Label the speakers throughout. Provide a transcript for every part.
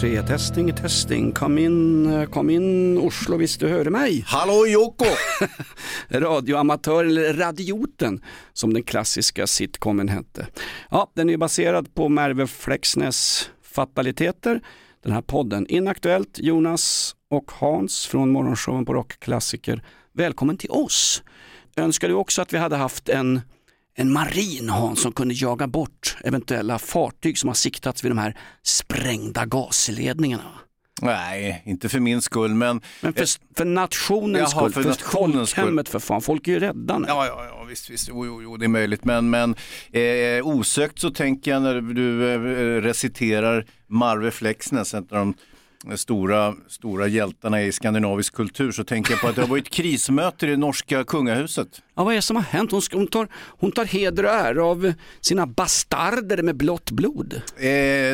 Speaker 1: Tre, testing, testing. Kom in, eh, kom in Oslo, visst du hörde mig?
Speaker 2: Hallå Jocko!
Speaker 1: Radioamatör, eller Radioten, som den klassiska sitcomen hette. Ja, den är baserad på Merve Flexnäs fataliteter. Den här podden, Inaktuellt, Jonas och Hans från Morgonshowen på Rockklassiker. Välkommen till oss! Önskar du också att vi hade haft en en marin Hans som kunde jaga bort eventuella fartyg som har siktats vid de här sprängda gasledningarna.
Speaker 2: Nej, inte för min skull men...
Speaker 1: Men för, för nationens
Speaker 2: Jaha,
Speaker 1: skull,
Speaker 2: för
Speaker 1: för,
Speaker 2: nationens skull.
Speaker 1: folkhemmet för fan, folk är ju rädda nu.
Speaker 2: Ja, ja, ja visst, visst. Jo, jo, jo, det är möjligt. Men, men eh, osökt så tänker jag när du eh, reciterar Marve Flexnäs, en av de stora, stora hjältarna i skandinavisk kultur, så tänker jag på att det har varit krismöte i det norska kungahuset.
Speaker 1: Ja, vad är det som har hänt? Hon, hon, tar, hon tar heder och ära av sina bastarder med blått blod.
Speaker 2: Eh,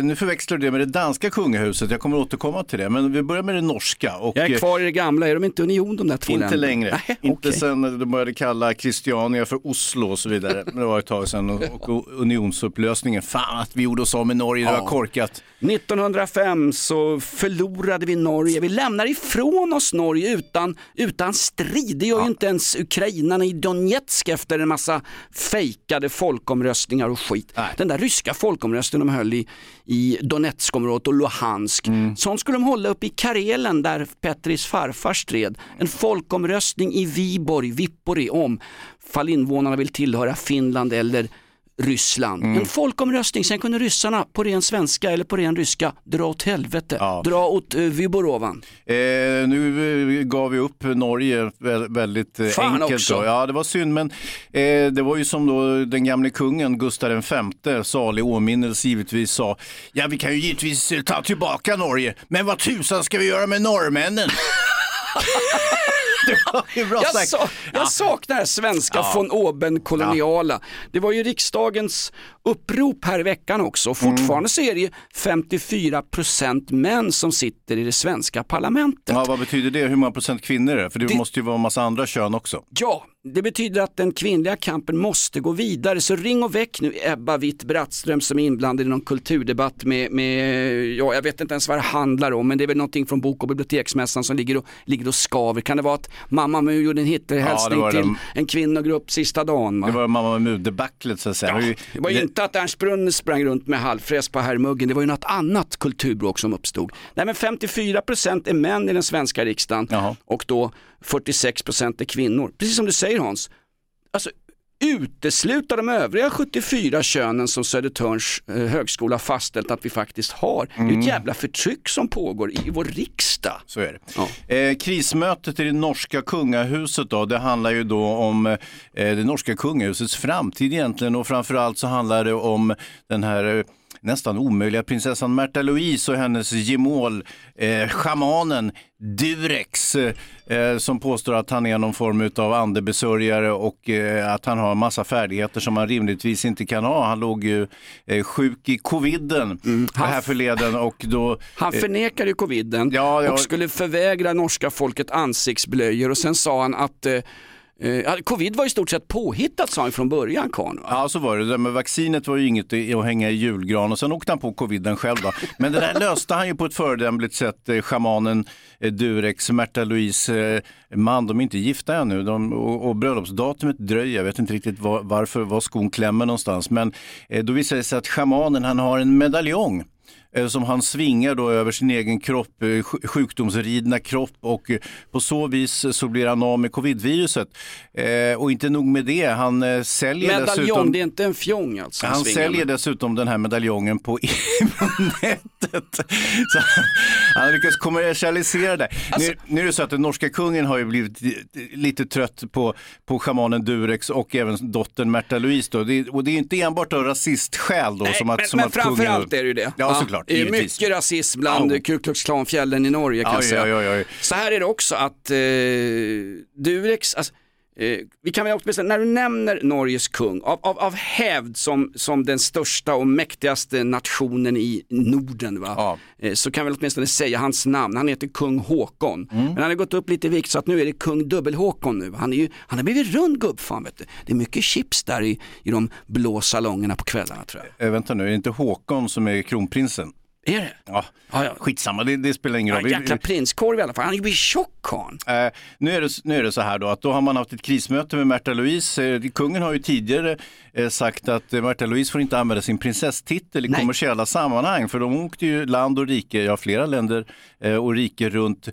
Speaker 2: nu förväxlar du det med det danska kungahuset, jag kommer återkomma till det, men vi börjar med det norska. Och,
Speaker 1: Jag är
Speaker 2: eh,
Speaker 1: kvar i det gamla, är de inte union de där två
Speaker 2: Inte
Speaker 1: länderna?
Speaker 2: längre.
Speaker 1: Nej,
Speaker 2: inte
Speaker 1: okej.
Speaker 2: sen de började kalla Christiania för Oslo och så vidare. Men det var ett tag sedan. Och, och unionsupplösningen. Fan att vi gjorde oss av med Norge, det
Speaker 1: Ja.
Speaker 2: var korkat.
Speaker 1: 1905 så förlorade vi Norge. Vi lämnar ifrån oss Norge utan, utan strid. Det gör ju inte ens ukrainarna i Donetsk efter en massa fejkade folkomröstningar och skit.
Speaker 2: Nej.
Speaker 1: Den där ryska folkomröstningen de höll i, i Donetskområdet och Luhansk.
Speaker 2: Mm.
Speaker 1: Sånt skulle de hålla upp i Karelen där Petris farfar stred. En folkomröstning i Viborg, Vippori om fall invånarna vill tillhöra Finland eller Ryssland.
Speaker 2: Mm.
Speaker 1: En folkomröstning, sen kunde ryssarna på ren svenska eller på ren ryska dra åt helvete,
Speaker 2: Ja.
Speaker 1: dra åt uh, Vyborovan.
Speaker 2: Eh, nu eh, gav vi upp Norge vä- väldigt eh,
Speaker 1: Fan
Speaker 2: enkelt.
Speaker 1: också.
Speaker 2: Då. Ja, det var synd, men eh, det var ju som då den gamle kungen Gustav V, salig åminnelse givetvis, sa. Ja, vi kan ju givetvis eh, ta tillbaka Norge, men vad tusan ska vi göra med norrmännen? det var ju bra
Speaker 1: Jag,
Speaker 2: sagt.
Speaker 1: sa, jag saknar svenska
Speaker 2: Ja.
Speaker 1: von oben koloniala. Det var ju riksdagens upprop här i veckan också.
Speaker 2: Mm.
Speaker 1: Fortfarande så är det ju 54% män som sitter i det svenska parlamentet.
Speaker 2: Ja, vad betyder det? Hur många procent kvinnor är det? För det,
Speaker 1: Det-
Speaker 2: måste ju vara en massa andra kön också.
Speaker 1: Ja, det betyder att den kvinnliga kampen måste gå vidare. Så ring och väck nu Ebba Witt-Brattström som är inblandad i någon kulturdebatt med, med, ja jag vet inte ens vad det handlar om, men det är väl någonting från Bok och biblioteksmässan som ligger och, ligger och skaver. Kan det vara att Mamma Mu gjorde en hitterhälsning
Speaker 2: Ja,
Speaker 1: till en kvinnogrupp sista dagen? Va?
Speaker 2: Det var mamma med debaclet så att säga.
Speaker 1: Ja,
Speaker 2: Det var ju-
Speaker 1: det var ju inte att Ernst Brunn sprang runt med halvfräs på herrmuggen, det var ju något annat kulturbråk som uppstod. Nej men 54% är män i den svenska riksdagen
Speaker 2: Jaha.
Speaker 1: och då 46% är kvinnor. Precis som du säger Hans, alltså utesluta de övriga 74 könen som Södertörns eh, högskola fastställt att vi faktiskt har. Det är
Speaker 2: Mm.
Speaker 1: ett jävla förtryck som pågår i vår riksdag.
Speaker 2: Så är det.
Speaker 1: Ja.
Speaker 2: Eh, krismötet i det norska kungahuset då, det handlar ju då om eh, det norska kungahusets framtid egentligen och framförallt så handlar det om den här eh, nästan omöjliga prinsessan Märta Louise och hennes gemål, eh, schamanen Durex, eh, som påstår att han är någon form av andebesörjare och eh, att han har massa färdigheter som han rimligtvis inte kan ha. Han låg ju eh, sjuk i coviden här förleden och då
Speaker 1: Han förnekade ju coviden
Speaker 2: Ja, ja.
Speaker 1: och skulle förvägra norska folket ansiktsblöjor och sen sa han att eh, covid var i stort sett påhittat sa han från början va?
Speaker 2: Ja, så var det. det. där med vaccinet var ju inget att hänga i julgran och sen åkte han på coviden själv. Då. Men det där löste han ju på ett föredömligt sätt. Eh, Schamanen eh, Durex, Märta Louise eh, man, de är inte gifta ännu de, och, och bröllopsdatumet dröjer. Jag vet inte riktigt var, varför, var skon klämmer någonstans. Men eh, då visade det sig att schamanen han har en medaljong som han svingar då över sin egen kropp, eh, sj- sjukdomsridna kropp och eh, på så vis så blir han av med covidviruset. Eh, och inte nog med det, han eh, säljer
Speaker 1: Medaljong,
Speaker 2: dessutom...
Speaker 1: det är inte en fjong alltså.
Speaker 2: Han
Speaker 1: svingar
Speaker 2: säljer
Speaker 1: med.
Speaker 2: dessutom den här medaljongen på, på nätet. Så han lyckas kommersialisera det.
Speaker 1: Alltså-
Speaker 2: nu, nu är det så att den norska kungen har ju blivit lite trött på, på schamanen Durex och även dottern Märta Louise. Då. Det, och det är inte enbart av rasistskäl då.
Speaker 1: Nej,
Speaker 2: som att,
Speaker 1: men,
Speaker 2: som
Speaker 1: men
Speaker 2: att
Speaker 1: framförallt
Speaker 2: kungen...
Speaker 1: är det ju det.
Speaker 2: Ja, såklart.
Speaker 1: Det är
Speaker 2: givetvis.
Speaker 1: mycket rasism bland
Speaker 2: Ja.
Speaker 1: Ku Klux Klan-fjällen i Norge kan jag
Speaker 2: Oj,
Speaker 1: säga.
Speaker 2: oj, oj, oj.
Speaker 1: Så här är det också att eh, Durex, alltså, eh, vi kan väl också bestämma, när du nämner Norges kung, av, av, av hävd som, som den största och mäktigaste nationen i Norden, va?
Speaker 2: Ja.
Speaker 1: Eh, så kan vi åtminstone säga hans namn, han heter kung Håkon.
Speaker 2: Mm.
Speaker 1: Men han har gått upp lite i vikt så att nu är det kung Dubbel-Håkon nu. Han, är ju, han har blivit rund gubbfan vet du. Det är mycket chips där i, i de blå salongerna på kvällarna tror jag.
Speaker 2: Eh, vänta nu, är det inte Håkon som är kronprinsen?
Speaker 1: Är det?
Speaker 2: Ja,
Speaker 1: Ja, ja.
Speaker 2: skitsamma, det, det spelar ingen
Speaker 1: Ja,
Speaker 2: roll. Vi-
Speaker 1: jäkla prinskorv i alla fall, han blivit tjock karln.
Speaker 2: Eh, nu, är det, nu är det så här då att då har man haft ett krismöte med Märta Louise. Eh, kungen har ju tidigare sagt att eh, Märta Louise får inte använda sin prinsesstitel i
Speaker 1: Nej.
Speaker 2: kommersiella sammanhang för de åkte ju land och rike, ja flera länder eh, och rike runt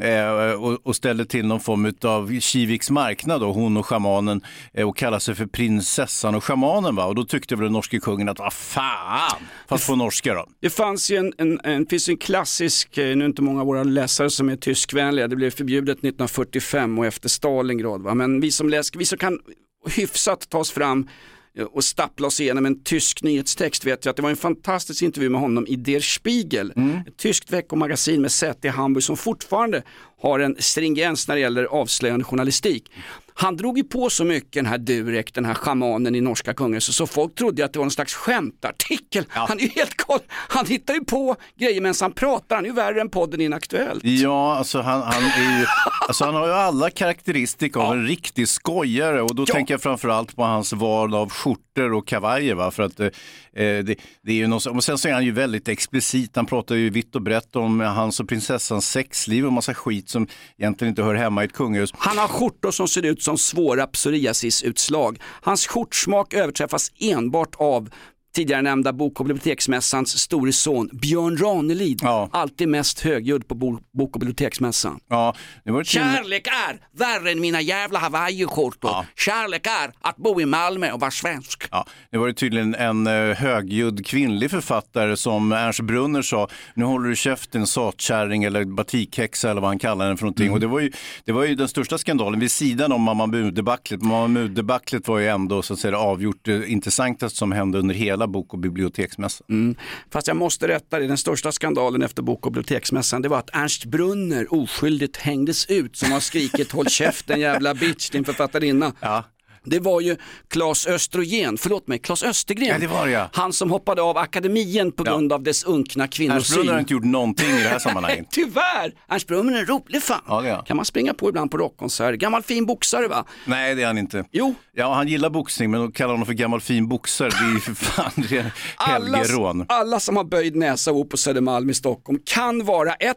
Speaker 2: eh, och, ställde till någon form av Kiviks marknad då, hon och schamanen eh, och kallade sig för prinsessan och schamanen va och då tyckte väl den norske kungen att vad fan, fast på norska då.
Speaker 1: Det fanns ju en, en, en, finns en klassisk, eh, nu är inte många av våra läsare som är tyskvänliga, det blev förbjudet 1945 och efter Stalingrad. Va? Men vi som läser, vi som kan hyfsat ta oss fram eh, och stappla oss igenom en tysk nyhetstext vet jag att det var en fantastisk intervju med honom i Der Spiegel, ett tyskt veckomagasin med säte i Hamburg som fortfarande har en stringens när det gäller avslöjande journalistik. Han drog ju på så mycket den här Durek, den här schamanen i norska kungahuset, så folk trodde att det var någon slags skämtartikel. Han är ju helt koll. Han hittar ju på grejer medan han pratar, han är ju värre än podden Inaktuellt.
Speaker 2: Ja, alltså han, han, är ju, alltså han har ju alla karaktäristika av en riktig skojare och då
Speaker 1: Ja.
Speaker 2: tänker jag framförallt på hans val av skjortor och kavajer. Va? För att, eh, det, det är ju något, och sen så är han ju väldigt explicit, han pratar ju vitt och brett om hans och prinsessans sexliv och massa skit som egentligen inte hör hemma i ett kungahus.
Speaker 1: Han har skjortor som ser ut som svåra psoriasisutslag. Hans skjortsmak överträffas enbart av tidigare nämnda bok och biblioteksmässans store son Björn Ranelid.
Speaker 2: Ja.
Speaker 1: Alltid mest högljudd på bo- bok och biblioteksmässan.
Speaker 2: Ja, det var
Speaker 1: Kärlek är värre än mina jävla hawaiiskjortor.
Speaker 2: Ja.
Speaker 1: Kärlek är att bo i Malmö och vara svensk.
Speaker 2: Ja, det var tydligen en uh, högljudd kvinnlig författare som Ernst Brunner sa, nu håller du käften satkärring eller batikhäxa eller vad han kallar den för någonting. Och det var, ju, det var ju den största skandalen vid sidan om Mamma Mu-debaclet. Mamma Mu-debaclet var ju ändå så att säga avgjort det intressantaste som hände under hela bok och biblioteksmässan.
Speaker 1: Fast jag måste rätta det, den största skandalen efter bok och biblioteksmässan det var att Ernst Brunner oskyldigt hängdes ut som har skrikit håll käften jävla bitch din författarinna.
Speaker 2: Ja.
Speaker 1: Det var ju Claes Östrogen, förlåt mig, Claes Östergren.
Speaker 2: Ja, det var det, ja.
Speaker 1: Han som hoppade av akademien på
Speaker 2: Ja.
Speaker 1: grund av dess unkna
Speaker 2: Ernst Brunner har
Speaker 1: kvinnosyn.
Speaker 2: inte gjort någonting i det här sammanhanget.
Speaker 1: Tyvärr! Ernst Brunner är en rolig fan.
Speaker 2: Ja, han.
Speaker 1: Kan man springa på ibland på rockkonserter. Gammal fin boxare va?
Speaker 2: Nej, det är han inte.
Speaker 1: Jo,
Speaker 2: Ja, han gillar boxning, men att kalla honom för gammal fin boxare, det är ju för fan är
Speaker 1: alla,
Speaker 2: helgerån.
Speaker 1: alla som har böjd näsa och bor på Södermalm i Stockholm kan vara ett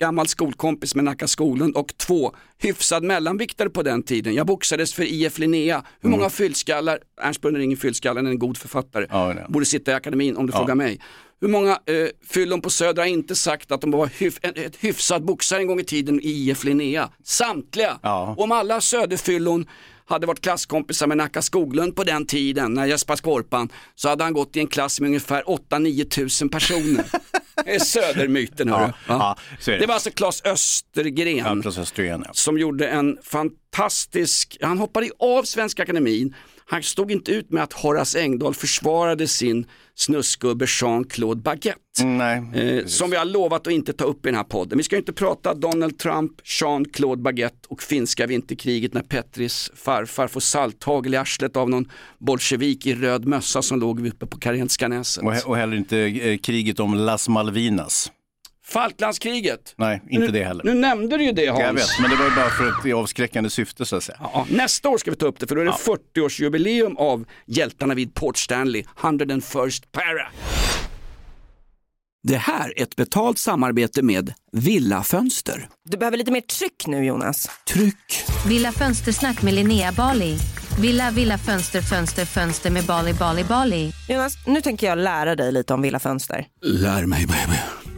Speaker 1: gammal skolkompis med Nacka Skoglund och två hyfsad mellanviktare på den tiden. Jag boxades för IF Linnea. Hur
Speaker 2: Mm.
Speaker 1: många fyllskallar, Ernst Brunner är ingen fyllskalle, en god författare,
Speaker 2: Ja, han.
Speaker 1: borde sitta i akademin om du
Speaker 2: Ja.
Speaker 1: frågar mig. Hur många eh, fyllon på Söder har inte sagt att de var hyf en, ett hyfsad boxare en gång i tiden i IF Linnea? Samtliga!
Speaker 2: Ja.
Speaker 1: Och om alla Söderfyllon hade varit klasskompisar med Nacka Skoglund på den tiden, när Jesper Skorpan, så hade han gått i en klass med ungefär 8-9 tusen personer. Det är södermyten hörru.
Speaker 2: Ja, ja, det.
Speaker 1: det var alltså Claes Östergren
Speaker 2: Ja, Östergren,
Speaker 1: som gjorde en fantastisk, han hoppade av Svenska Akademin, han stod inte ut med att Horace Engdahl försvarade sin snusgubbe Jean-Claude Baguette.
Speaker 2: Mm, Nej,
Speaker 1: Eh, som vi har lovat att inte ta upp i den här podden. Vi ska inte prata Donald Trump, Jean-Claude Baguette och finska vinterkriget när Petris farfar får salthagel i arslet av någon bolsjevik i röd mössa som låg uppe på Karelska näset.
Speaker 2: och, he- och heller inte eh, kriget om Las Malvinas.
Speaker 1: Falklandskriget.
Speaker 2: Nej, inte
Speaker 1: nu,
Speaker 2: det heller.
Speaker 1: Nu nämnde du ju det Hans.
Speaker 2: Jag vet, men det var ju bara för ett avskräckande syfte så att säga.
Speaker 1: Ja, nästa år ska vi ta upp det för då är det 40-årsjubileum av hjältarna vid Port Stanley, 101st Para. Det här är ett betalt samarbete med Villa Fönster.
Speaker 3: Du behöver lite mer tryck nu Jonas.
Speaker 1: Tryck!
Speaker 4: Villa Fönstersnack med Linnea Bali.
Speaker 3: Villa, villa, fönster, fönster, fönster med Bali, Bali, Bali.
Speaker 4: Jonas, nu tänker jag lära dig lite om Villa Fönster.
Speaker 1: Lär mig baby.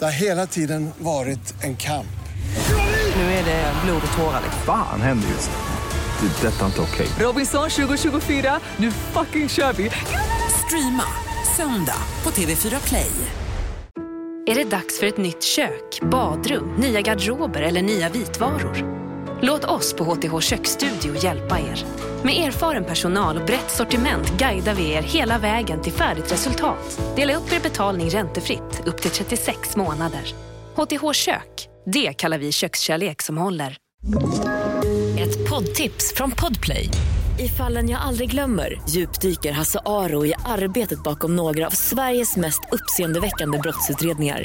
Speaker 5: Det har hela tiden varit en kamp.
Speaker 4: Nu är det blod och tårar.
Speaker 6: Fan händer just nu. Det. är Detta är inte okej.
Speaker 7: Robinson 2024, nu fucking kör vi! Streama söndag på TV4 Play.
Speaker 8: Är det dags för ett nytt kök, badrum, nya garderober eller nya vitvaror? Låt oss på HTH Köksstudio hjälpa er. Med erfaren personal och brett sortiment guidar vi er hela vägen till färdigt resultat. Dela upp er betalning räntefritt upp till 36 månader. HTH Kök, det kallar vi kökskärlek som håller.
Speaker 9: Ett poddtips från Podplay. I fallen jag aldrig glömmer djupdyker Hasse Aro i arbetet bakom några av Sveriges mest uppseendeväckande brottsutredningar.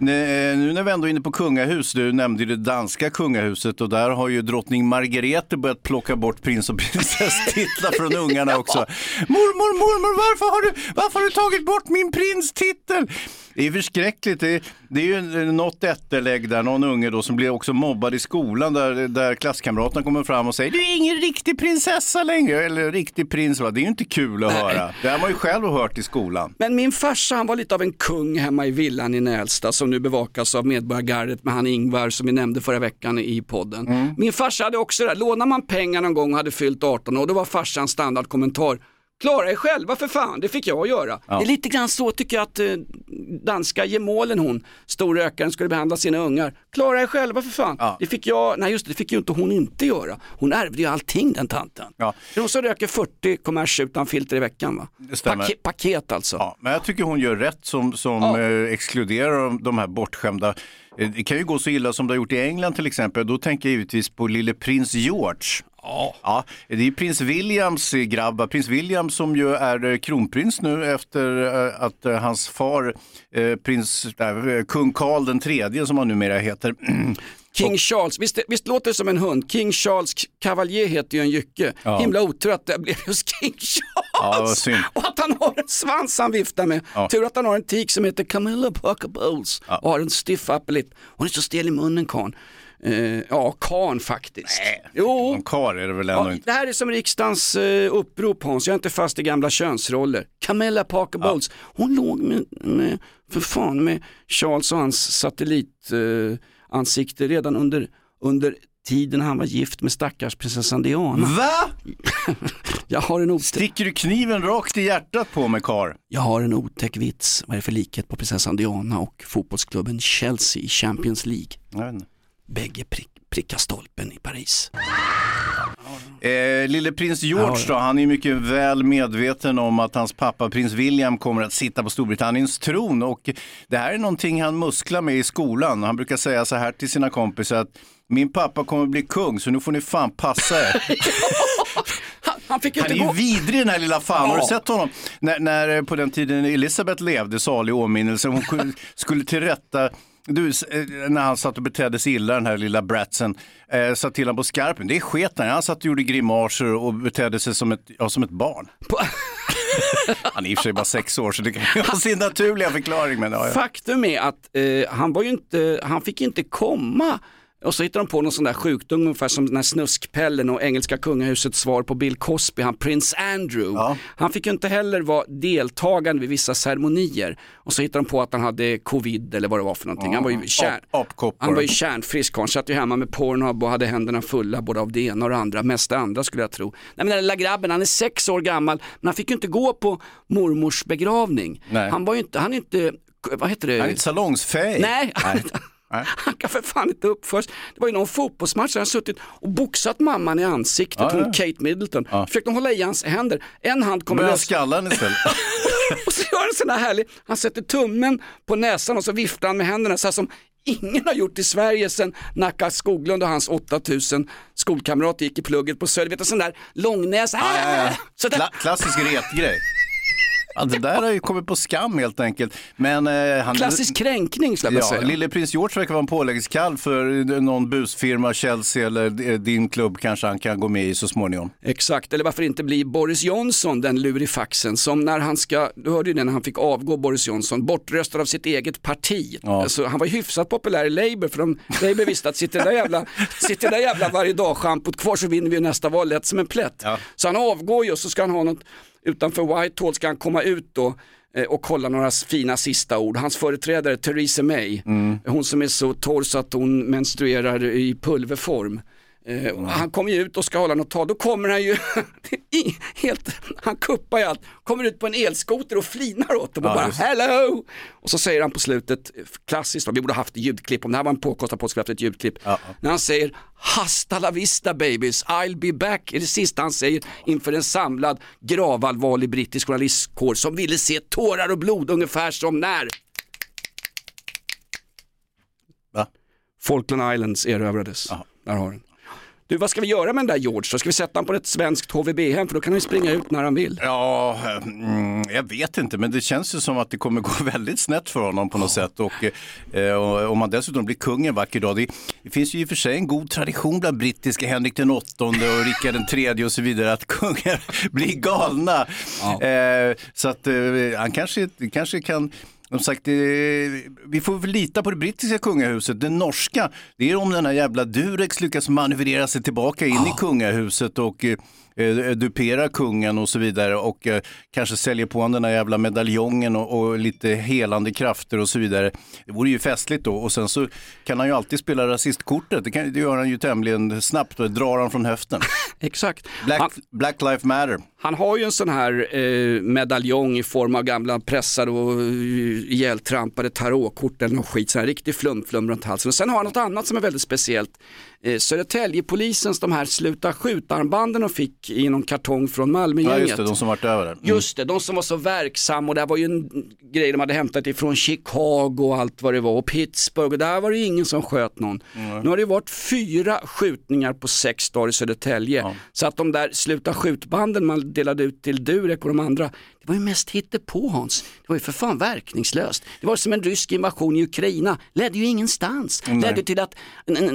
Speaker 2: Nu när vi ändå är inne på kungahus, du nämnde det danska kungahuset och där har ju drottning Margrethe börjat plocka bort prins och prinsesstitlar från ungarna också. Mormor, mormor, varför har, du, varför har du tagit bort min prinstitel? Det är förskräckligt. Det är, det är ju något ättelägg där, någon unge då som blir också mobbad i skolan där, där klasskamraterna kommer fram och säger du är ingen riktig prinsessa längre, eller riktig prins. Va? Det är ju inte kul att höra. Det har man ju själv hört i skolan.
Speaker 1: Men min farsa han var lite av en kung hemma i villan i Nälsta som nu bevakas av Medborgargardet med han Ingvar som vi nämnde förra veckan i podden. Min farsa hade också det här, lånar man pengar någon gång och hade fyllt 18 år, då var farsans standardkommentar Klara er själva för fan, det fick jag göra.
Speaker 2: Ja.
Speaker 1: Det är lite grann så tycker jag att eh, danska gemålen hon, storrökaren, skulle behandla sina ungar. Klara er själva för fan.
Speaker 2: Ja.
Speaker 1: Det fick jag, nej just det, det fick ju inte hon inte göra. Hon ärvde ju allting den tanten.
Speaker 2: Ja.
Speaker 1: Hon röker 40 kommers utan filter i veckan va?
Speaker 2: Det stämmer.
Speaker 1: Pake- paket alltså.
Speaker 2: Ja, men jag tycker hon gör rätt som, som
Speaker 1: Ja.
Speaker 2: eh, exkluderar de, här bortskämda. Eh, Det kan ju gå så illa som det har gjort i England till exempel. Då tänker jag givetvis på lille prins George. Ja. det är prins Williams eh, grabb, prins William som ju är eh, kronprins nu efter eh, att hans far, eh, prins, äh, kung Karl den tredje som han numera heter,
Speaker 1: King Charles, visst, visst låter det som en hund? King Charles Cavalier heter ju en jycke.
Speaker 2: Ja.
Speaker 1: Himla otur att det blev just King
Speaker 2: Ja,
Speaker 1: Charles.
Speaker 2: synd.
Speaker 1: och att han har en svans han viftar med.
Speaker 2: Ja.
Speaker 1: Tur att han har en tik som heter Camilla Parker Bowles
Speaker 2: Ja.
Speaker 1: och har en stiff upper lip. Hon är så stel i munnen karln. Eh, ja, karln faktiskt. Jo,
Speaker 2: en karl är det väl ändå
Speaker 1: Ja,
Speaker 2: inte.
Speaker 1: det här är som riksdagens eh, upprop Hans, jag är inte fast i gamla könsroller. Camilla Parker Bowles, hon låg med, med, för fan med Charles och hans satellitansikte eh, redan under, under tiden han var gift med stackars prinsessan Diana.
Speaker 2: Va?
Speaker 1: Jag har en otäck,
Speaker 2: Sticker du kniven rakt i hjärtat på mig karl?
Speaker 1: jag har en otäck vits. Vad är det för likhet på prinsessan Diana och fotbollsklubben Chelsea i Champions League?
Speaker 2: Jag vet inte.
Speaker 1: Bägge prick, prickar stolpen i Paris.
Speaker 2: Eh, lille prins George då, han är mycket väl medveten om att hans pappa prins William kommer att sitta på Storbritanniens tron och det här är någonting han musklar med i skolan. Han brukar säga så här till sina kompisar att min pappa kommer bli kung så nu får ni fan passa er.
Speaker 1: Han
Speaker 2: Han är ju
Speaker 1: gå...
Speaker 2: vidrig den här lilla fan. Har du
Speaker 1: Ja.
Speaker 2: sett honom? När, när eh, på den tiden Elisabeth levde, salig åminnelse, hon skulle- skulle tillrätta du, eh, när han satt och betedde sig illa, den här lilla bratsen, eh, satt till honom på skarpen. Det är sket han. Han satt och gjorde grimaser och betedde sig som ett, ja, som ett barn. han är i och för sig bara sex år så det kan ju ha sin naturliga förklaring. Men, ja, ja.
Speaker 1: Faktum är att eh, han, var ju inte, han fick inte komma och så hittade de på någon sån där sjukdom ungefär som den här snuskpellen och engelska kungahusets svar på Bill Cosby, han prins Andrew. Han fick ju inte heller vara deltagande vid vissa ceremonier. Och så hittade de på att han hade covid eller vad det var för någonting. Han var ju, kärn,
Speaker 2: Apkoppor.
Speaker 1: han var ju kärnfrisk, han satt ju hemma med Pornhub och hade händerna fulla både av det ena och det andra, mest det andra skulle jag tro. Nej men den lilla grabben, han är sex år gammal, men han fick ju inte gå på mormors begravning.
Speaker 2: Nej.
Speaker 1: Han var ju inte, han är inte, vad heter det?
Speaker 2: Han är inte salongsfähig.
Speaker 1: Nej,
Speaker 2: Nej.
Speaker 1: han kan för fan inte uppföras. Det var ju någon fotbollsmatch där han suttit och boxat mamman i ansiktet,
Speaker 2: Ja,
Speaker 1: hon
Speaker 2: ja.
Speaker 1: Kate Middleton. Försökte hålla i hans händer, en hand kommer lös
Speaker 2: skalla henne istället.
Speaker 1: och så gör han sån här härlig, han sätter tummen på näsan och så viftar han med händerna så här som ingen har gjort i Sverige sedan Nacka Skoglund och hans 8000 skolkamrater gick i plugget på Söder. Vet du, sån där långnäs.
Speaker 2: Ja, ja, ja.
Speaker 1: Så där,
Speaker 2: Kla- klassisk retgrej. Ja, det där har ju kommit på skam helt enkelt. Men, eh, han,
Speaker 1: klassisk kränkning skulle jag
Speaker 2: Ja,
Speaker 1: säga.
Speaker 2: lille prins George verkar vara en påläggskalv för någon busfirma, Chelsea eller eh, din klubb kanske han kan gå med i så småningom.
Speaker 1: Exakt, eller varför inte bli Boris Johnson, den lurifaxen som när han ska, du hörde ju det när han fick avgå Boris Johnson, bortröstad av sitt eget parti.
Speaker 2: Ja.
Speaker 1: Alltså, han var hyfsat populär i Labour för de, Labour visste att sitter det där jävla, sitter där jävla varje dag schampot kvar så vinner vi nästa val lätt som en plätt. Så han avgår ju och så ska han ha något, utanför Whitehall ska han komma ut då eh, och kolla några fina sista ord. Hans företrädare Theresa May, hon som är så torr så att hon menstruerar i pulverform. Och Han kommer ju ut och ska hålla något tal, då kommer han ju i, helt, han kuppar ju allt, kommer ut på en elskoter och flinar åt dem och
Speaker 2: Ja,
Speaker 1: bara
Speaker 2: just.
Speaker 1: hello! Och så säger han på slutet, eh, klassiskt, vi borde haft ljudklipp, om det här var en påkostad podd skulle haft ett ljudklipp, när han säger hasta la vista babies, I'll be back, är det sista han säger inför en samlad gravallvarlig brittisk journalistkår som ville se tårar och blod ungefär som när
Speaker 2: Va?
Speaker 1: Falkland Islands erövrades. Där har den. Du, vad ska vi göra med den där George då? Ska vi sätta honom på ett svenskt HVB-hem för då kan han ju springa ut när han vill.
Speaker 2: Ja, mm, jag vet inte, men det känns ju som att det kommer gå väldigt snett för honom på något sätt. Och, eh, och om man dessutom blir kung en vacker dag, det, det finns ju i och för sig en god tradition bland brittiska Henrik den åttonde och Rikard den tredje och så vidare, att kungar blir galna. Eh, så att eh, han kanske, kanske kan som sagt, eh, vi får väl lita på det brittiska kungahuset. Det norska, det är om den här jävla Durex lyckas manövrera sig tillbaka in i kungahuset och eh, eh, dupera kungen och så vidare och eh, kanske säljer på honom den här jävla medaljongen och, och lite helande krafter och så vidare. Det vore ju festligt då och sen så kan han ju alltid spela rasistkortet. Det, kan, det gör han ju tämligen snabbt och drar han från höften.
Speaker 1: Exakt.
Speaker 2: Black,
Speaker 1: Han-
Speaker 2: Black Life Matter.
Speaker 1: Han har ju en sån här eh, medaljong i form av gamla pressade och ihjältrampade tarotkort eller något skit, sån här riktig flum-flum runt halsen. Och sen har han något annat som är väldigt speciellt. Eh, Södertäljepolisens de här sluta skjutarmbanden de fick i någon kartong från
Speaker 2: Ja,
Speaker 1: Malmögänget.
Speaker 2: just det, de som varit över där. Mm.
Speaker 1: Just det, de som var så verksamma och det var ju en grej de hade hämtat ifrån Chicago och allt vad det var och Pittsburgh och där var det ingen som sköt någon. Nu har det varit fyra skjutningar på sex dagar i Södertälje. Så att de där sluta skjutbanden man delade ut till Durek och de andra, det var ju mest på Hans. Det var ju för fan verkningslöst. Det var som en rysk invasion i Ukraina, ledde ju ingenstans.
Speaker 2: Nej.
Speaker 1: Ledde till att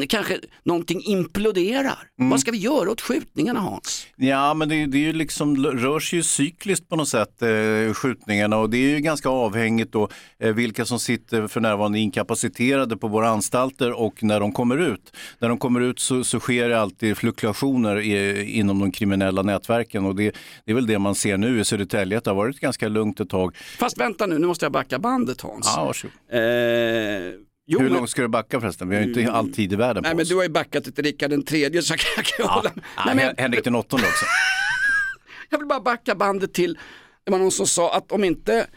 Speaker 1: kanske någonting imploderar. Vad ska vi göra åt skjutningarna Hans?
Speaker 2: Ja, men det, det är ju liksom, rör sig ju cykliskt på något sätt, eh, skjutningarna och det är ju ganska avhängigt då eh, vilka som sitter för närvarande inkapaciterade på våra anstalter och när de kommer ut. När de kommer ut så, så sker det alltid fluktuationer i, inom de kriminella nätverken och det, det är väl det man ser nu i Södertälje, har varit ganska lugnt ett tag.
Speaker 1: Fast vänta nu, nu måste jag backa bandet Hans.
Speaker 2: Ja, varsågod.
Speaker 1: Eh, jo,
Speaker 2: Hur
Speaker 1: men-
Speaker 2: långt ska du backa förresten? Vi har ju inte all tid i världen på
Speaker 1: Nej men
Speaker 2: oss.
Speaker 1: du har ju backat till Rickard den tredje så jag kan, jag kan hålla
Speaker 2: Ja,
Speaker 1: Nej, men
Speaker 2: Hen- Henrik den åttonde också.
Speaker 1: Jag vill bara backa bandet till, det var någon som sa att om inte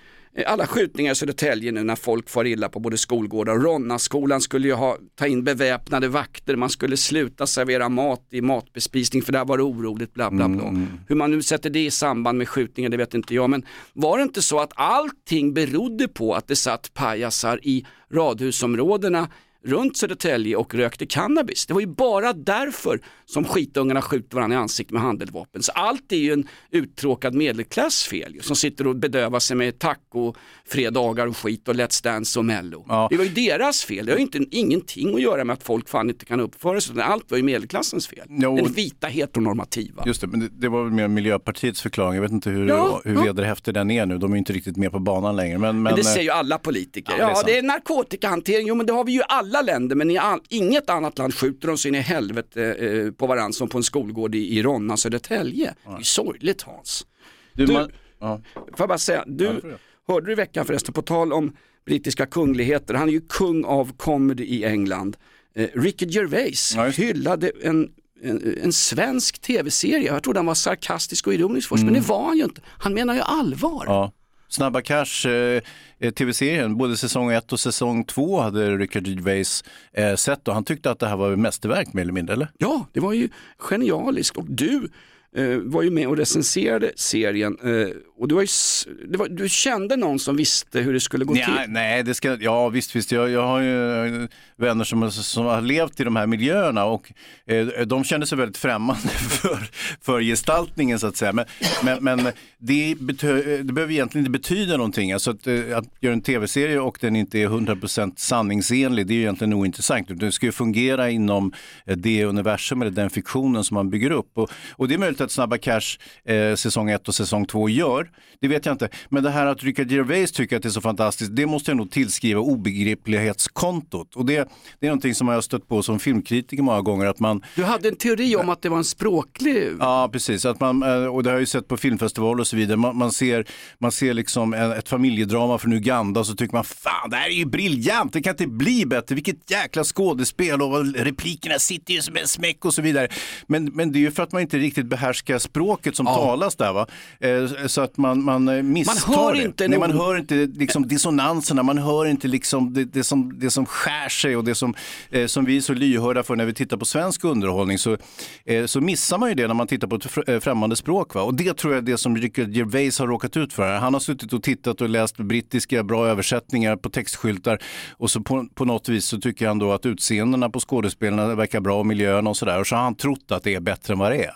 Speaker 1: alla skjutningar i Södertälje nu när folk far illa på både skolgårdar och Ronnaskolan skulle ju ha, ta in beväpnade vakter, man skulle sluta servera mat i matbespisning för där var det oroligt bla bla bla. Hur man nu sätter det i samband med skjutningar det vet inte jag. Men var det inte så att allting berodde på att det satt pajasar i radhusområdena runt Södertälje och rökte cannabis. Det var ju bara därför som skitungarna skjuter varandra i ansiktet med handeldvapen. Så allt är ju en uttråkad medelklass fel ju, som sitter och bedövar sig med taco, fredagar och skit och Let's Dance och Mello. Det var ju deras fel, det har ju inte, ingenting att göra med att folk fan inte kan uppföra sig, allt var ju medelklassens fel.
Speaker 2: Jo.
Speaker 1: Den vita heteronormativa.
Speaker 2: Just det, men det, det var väl mer Miljöpartiets förklaring. Jag vet inte hur,
Speaker 1: Ja,
Speaker 2: hur
Speaker 1: ja.
Speaker 2: vederhäftig den är nu. De är ju inte riktigt med på banan längre. Men, men,
Speaker 1: Men det
Speaker 2: eh,
Speaker 1: säger ju alla politiker.
Speaker 2: Ja, det är
Speaker 1: Ja, det är narkotikahantering, jo men det har vi ju i alla länder, men i all, inget annat land skjuter de så in i helvete eh, på varandra som på en skolgård i, i Ronna, Södertälje. Det är ju sorgligt Hans.
Speaker 2: Du,
Speaker 1: Du-
Speaker 2: man, ja.
Speaker 1: Får jag bara säga, du
Speaker 2: Ja.
Speaker 1: Hörde du i veckan förresten, på tal om brittiska kungligheter, han är ju kung av comedy i England. Eh, Ricky Gervais hyllade en en, en svensk tv-serie, jag trodde han var sarkastisk och ironisk först, men det var han ju inte. Han menar ju allvar.
Speaker 2: Mm. Ja. Snabba Cash, eh, eh, tv-serien, både säsong 1 och säsong 2 hade Richard Gervais eh, sett och han tyckte att det här var mästerverk mer eller mindre, eller?
Speaker 1: Ja, det var ju genialiskt och du eh, var ju med och recenserade serien eh, och du, var ju, var, du kände någon som visste hur det skulle gå
Speaker 2: Nej,
Speaker 1: till.
Speaker 2: nej, det ska, ja visst, visst. Jag, jag har ju vänner som, som har levt i de här miljöerna och eh, de kände sig väldigt främmande för, för gestaltningen så att säga. Men, men, men det, betö, det behöver egentligen inte betyda någonting. Alltså att, eh, att göra en tv-serie och den inte är 100% sanningsenlig, det är ju egentligen ointressant. Det ska ju fungera inom eh, det universum eller den fiktionen som man bygger upp. Och, och det är möjligt att Snabba Cash eh, säsong 1 och säsong 2 gör. Det vet jag inte. Men det här att Richard Gervais tycker att det är så fantastiskt, det måste jag nog tillskriva obegriplighetskontot. Och det, det är någonting som jag har stött på som filmkritiker många gånger. Att man,
Speaker 1: Du hade en teori om att det var en språklig...
Speaker 2: Ja, precis. Att man, eh, och det har jag ju sett på filmfestivaler och så vidare. Man, man ser, man ser liksom ett familjedrama från Uganda och så tycker man fan det här är ju briljant, det kan inte bli bättre, vilket jäkla skådespel och replikerna sitter ju som en smäck och så vidare. Men, men det är ju för att man inte riktigt behärskar språket som talas där va. Eh, Så att man, man eh, misstar
Speaker 1: hör
Speaker 2: det.
Speaker 1: inte
Speaker 2: Nej, man hör inte liksom dissonanserna, man hör inte liksom det, det, som, det som skär sig och det som, eh, som vi är så lyhörda för när vi tittar på svensk underhållning så, eh, så missar man ju det när man tittar på ett eh, främmande språk. Va? Och det tror jag är det som Richard Gervais har råkat ut för. här. Han har suttit och tittat och läst brittiska bra översättningar på textskyltar och så på, på något vis så tycker han då att utseendena på skådespelarna verkar bra och miljön och sådär och så har han trott att det är bättre än vad det är.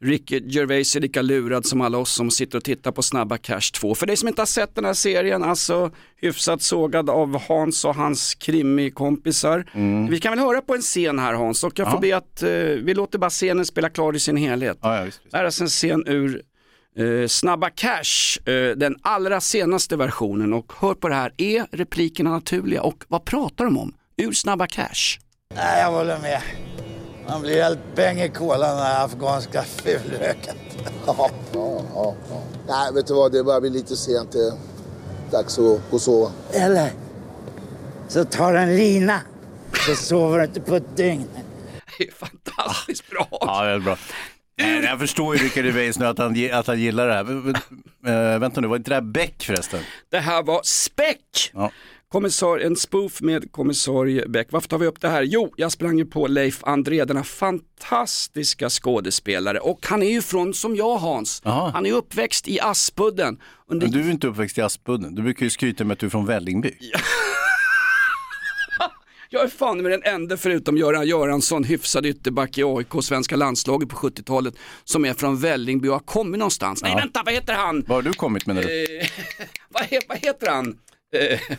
Speaker 1: Ricky Gervais är lika lurad som alla oss som sitter och tittar på Snabba Cash 2. För dig som inte har sett den här serien, alltså hyfsat sågad av Hans och hans krimikompisar. Vi kan väl höra på en scen här Hans och jag får
Speaker 2: Mm. Ja.
Speaker 1: be att eh, vi låter bara scenen spela klar i sin helhet.
Speaker 2: Ja, ja, visst, visst.
Speaker 1: Det här är alltså en scen ur eh, Snabba Cash, eh, den allra senaste versionen och hör på det här, är replikerna naturliga och vad pratar de om? Ur Snabba Cash.
Speaker 10: Nej, jag håller med. Man blir helt bäng i kolan den här afghanska fulröken.
Speaker 11: Ja, ja, ja, ja. Nej, vet du vad? Det börjar bli lite sent. Det är dags att gå och sova.
Speaker 10: Eller så tar en lina så sover du inte på ett dygn.
Speaker 1: Det är fantastiskt bra.
Speaker 2: Ja, det är bra. Nej, jag förstår ju Rickard Gervais nu att han, att han gillar det här. Men, eh, vänta nu, var inte det här Beck förresten?
Speaker 1: Det här var Späck!
Speaker 2: Ja.
Speaker 1: Kommissar, en spoof med kommissarie Beck. Varför tar vi upp det här? Jo, jag sprang ju på Leif André, denna fantastiska skådespelare. Och han är ju från, som jag Hans,
Speaker 2: Jaha.
Speaker 1: han är uppväxt i Aspudden. Under...
Speaker 2: Men du är inte uppväxt i Aspudden. Du brukar ju skryta med att du är från Vällingby.
Speaker 1: Jag är fan med den enda förutom Göran Göransson, hyfsad ytterback i AIK, svenska landslaget på 70-talet, som är från Vällingby och har kommit någonstans. Nej
Speaker 2: Ja.
Speaker 1: vänta, vad heter han?
Speaker 2: Var har du kommit menar du?
Speaker 1: Eh, vad, vad heter han? Eh,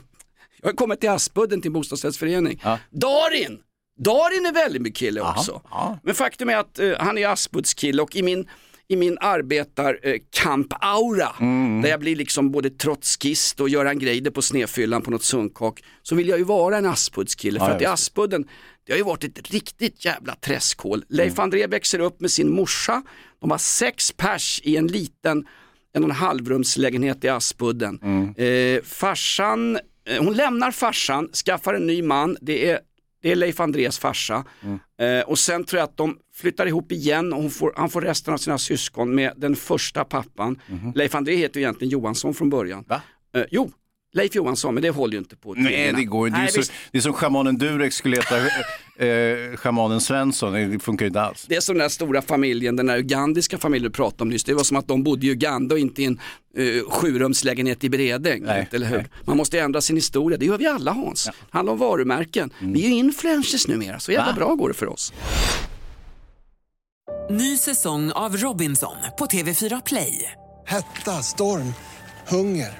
Speaker 1: jag har kommit till Aspudden till en bostadsrättsförening.
Speaker 2: Ja.
Speaker 1: Darin! Darin är Vällingby-kille
Speaker 2: Jaha,
Speaker 1: också.
Speaker 2: ja.
Speaker 1: Men faktum är att eh, han är Aspudskille och i min i min arbetarkamp-aura,
Speaker 2: Mm.
Speaker 1: där jag blir liksom både trotskist och Göran Greider på snefyllan på något sunkak, så vill jag ju vara en Aspudskille.
Speaker 2: Ja,
Speaker 1: för att i. Aspudden, det har ju varit ett riktigt jävla träskhål. Leif André växer upp med sin morsa, de har sex pers i en liten en och en halvrumslägenhet i Aspudden. Eh, farsan, eh, hon lämnar farsan, skaffar en ny man, det är, det är Leif Andrés farsa. Eh, och sen tror jag att de flyttar ihop igen och får, han får resten av sina syskon med den första pappan. Leif André heter ju egentligen Johansson från början.
Speaker 2: Va?
Speaker 1: Eh, jo, Leif Johansson, men det håller ju inte på
Speaker 2: Nej, det går ju inte. Det, är
Speaker 1: Nej,
Speaker 2: så-
Speaker 1: visst.
Speaker 2: det är som schamanen Durek skulle heta eh, schamanen Svensson. Det funkar ju inte alls.
Speaker 1: Det är som den där stora familjen, den där ugandiska familjen du pratade om nyss. Det var som att de bodde i Uganda och inte i en uh, sjurumslägenhet i Bredäng.
Speaker 2: Nej,
Speaker 1: eller hur?
Speaker 2: nej.
Speaker 1: Man måste ändra sin historia, det gör vi alla Hans. Det handlar om varumärken. Vi är ju influencers numera, så jävla
Speaker 7: Va?
Speaker 1: bra går det för oss.
Speaker 7: Ny säsong av Robinson på TV4 Play.
Speaker 5: Hetta, storm, hunger.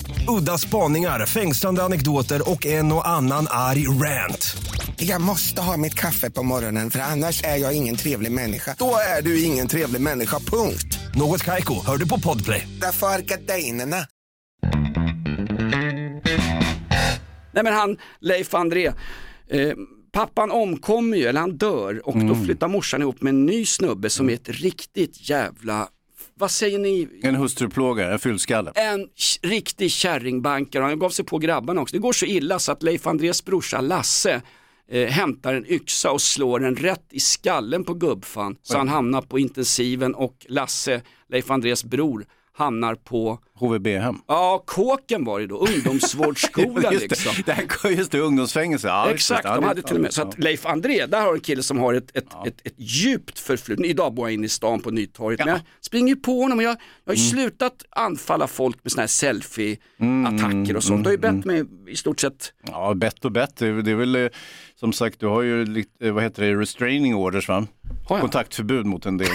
Speaker 12: Udda spaningar, fängslande anekdoter och en och annan arg rant.
Speaker 13: Jag måste ha mitt kaffe på morgonen för annars är jag ingen trevlig människa. Då är du ingen trevlig människa, punkt.
Speaker 12: Något Kaiko, hör du på Podplay.
Speaker 13: Därför är gardinerna.
Speaker 1: Nej men han, Leif André, eh, pappan omkommer ju, eller han dör och då flyttar morsan ihop med en ny snubbe som är ett riktigt jävla, vad säger ni,
Speaker 2: En hustruplågare, en fyllskalle.
Speaker 1: en riktig kärringbankare. Han gav sig på grabbarna också. Det går så illa så att Leif Andrés brorsa Lasse eh, hämtar en yxa och slår den rätt i skallen på gubbfan. Så han hamnar på intensiven och Lasse, Leif Andrés bror, hamnar på
Speaker 2: HVB-hem.
Speaker 1: Ja, kåken var det då, ungdomsvårdsskola
Speaker 2: Just det.
Speaker 1: liksom.
Speaker 2: Det här, just det, ungdomsfängelse. Ja, det.
Speaker 1: Exakt,
Speaker 2: Ja,
Speaker 1: de
Speaker 2: det-
Speaker 1: hade till och med, så att Leif André, där har du en kille som har ett, ett, ett, ett djupt förflutet. Idag bor jag inne i stan på Nytorget, men jag springer på honom och jag, jag har ju
Speaker 2: Mm.
Speaker 1: slutat anfalla folk med sådana här selfie-attacker och sånt. Det har ju bett mig i stort sett
Speaker 2: Ja, bett och bett. Det är det är väl eh, som sagt, du har ju lite, eh, vad heter det, restraining orders va? Kontaktförbud mot en del,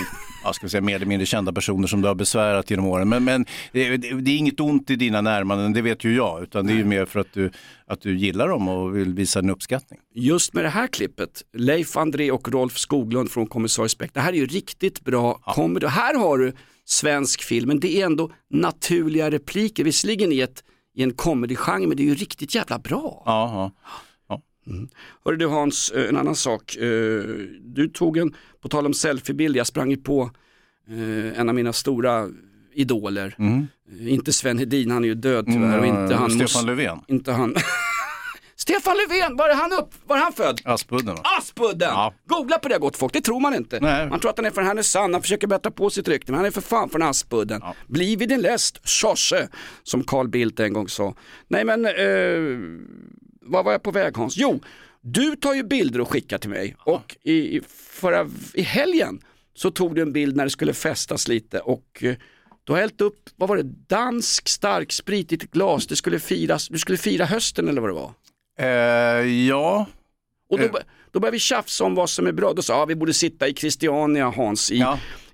Speaker 2: ja, ska vi säga, mer eller mindre kända personer som du har besvärat genom åren. Men, men det, det, är inget ont i dina närmanden, det vet ju jag, utan det är ju mer för att du, att du gillar dem och vill visa en uppskattning.
Speaker 1: just med det här klippet, Leif André och Rolf Skoglund från Kommissarie Speck. Det här är ju riktigt bra comedy. Här har du svensk film, men det är ändå naturliga repliker. Visserligen i, ett, i en comedy-genre, men det är ju riktigt jävla bra.
Speaker 2: Ja, ja.
Speaker 1: Hörru du Hans, eh, en annan sak. Eh, Du tog en, på tal om selfiebild, jag sprang ju på eh, en av mina stora idoler. Eh, Inte Sven Hedin, han är ju död tyvärr. och inte han
Speaker 2: Stefan Löfven.
Speaker 1: Inte han. Stefan Löfven, var är han upp? Var är han född?
Speaker 2: Aspudden va?
Speaker 1: Aspudden! Googla på det gott folk, det tror man inte. Man tror att han är från Härnösand, han försöker bättra på sitt rykte, men han är för fan från Aspudden. Bli vid din läst, tjosse, som Carl Bildt en gång sa. Nej men, eh, vad var jag på väg Hans? Jo, du tar ju bilder och skickar till mig och i, i, förra, i helgen så tog du en bild när det skulle festas lite och eh, du har hällt upp, vad var det, dansk starksprit i ett glas, det skulle firas, du skulle fira hösten eller vad det var?
Speaker 2: Eh, ja.
Speaker 1: Och då,
Speaker 2: Eh.
Speaker 1: då börjar vi tjafsa om vad som är bra. Då sa jag, vi borde sitta i Christiania Hans, i,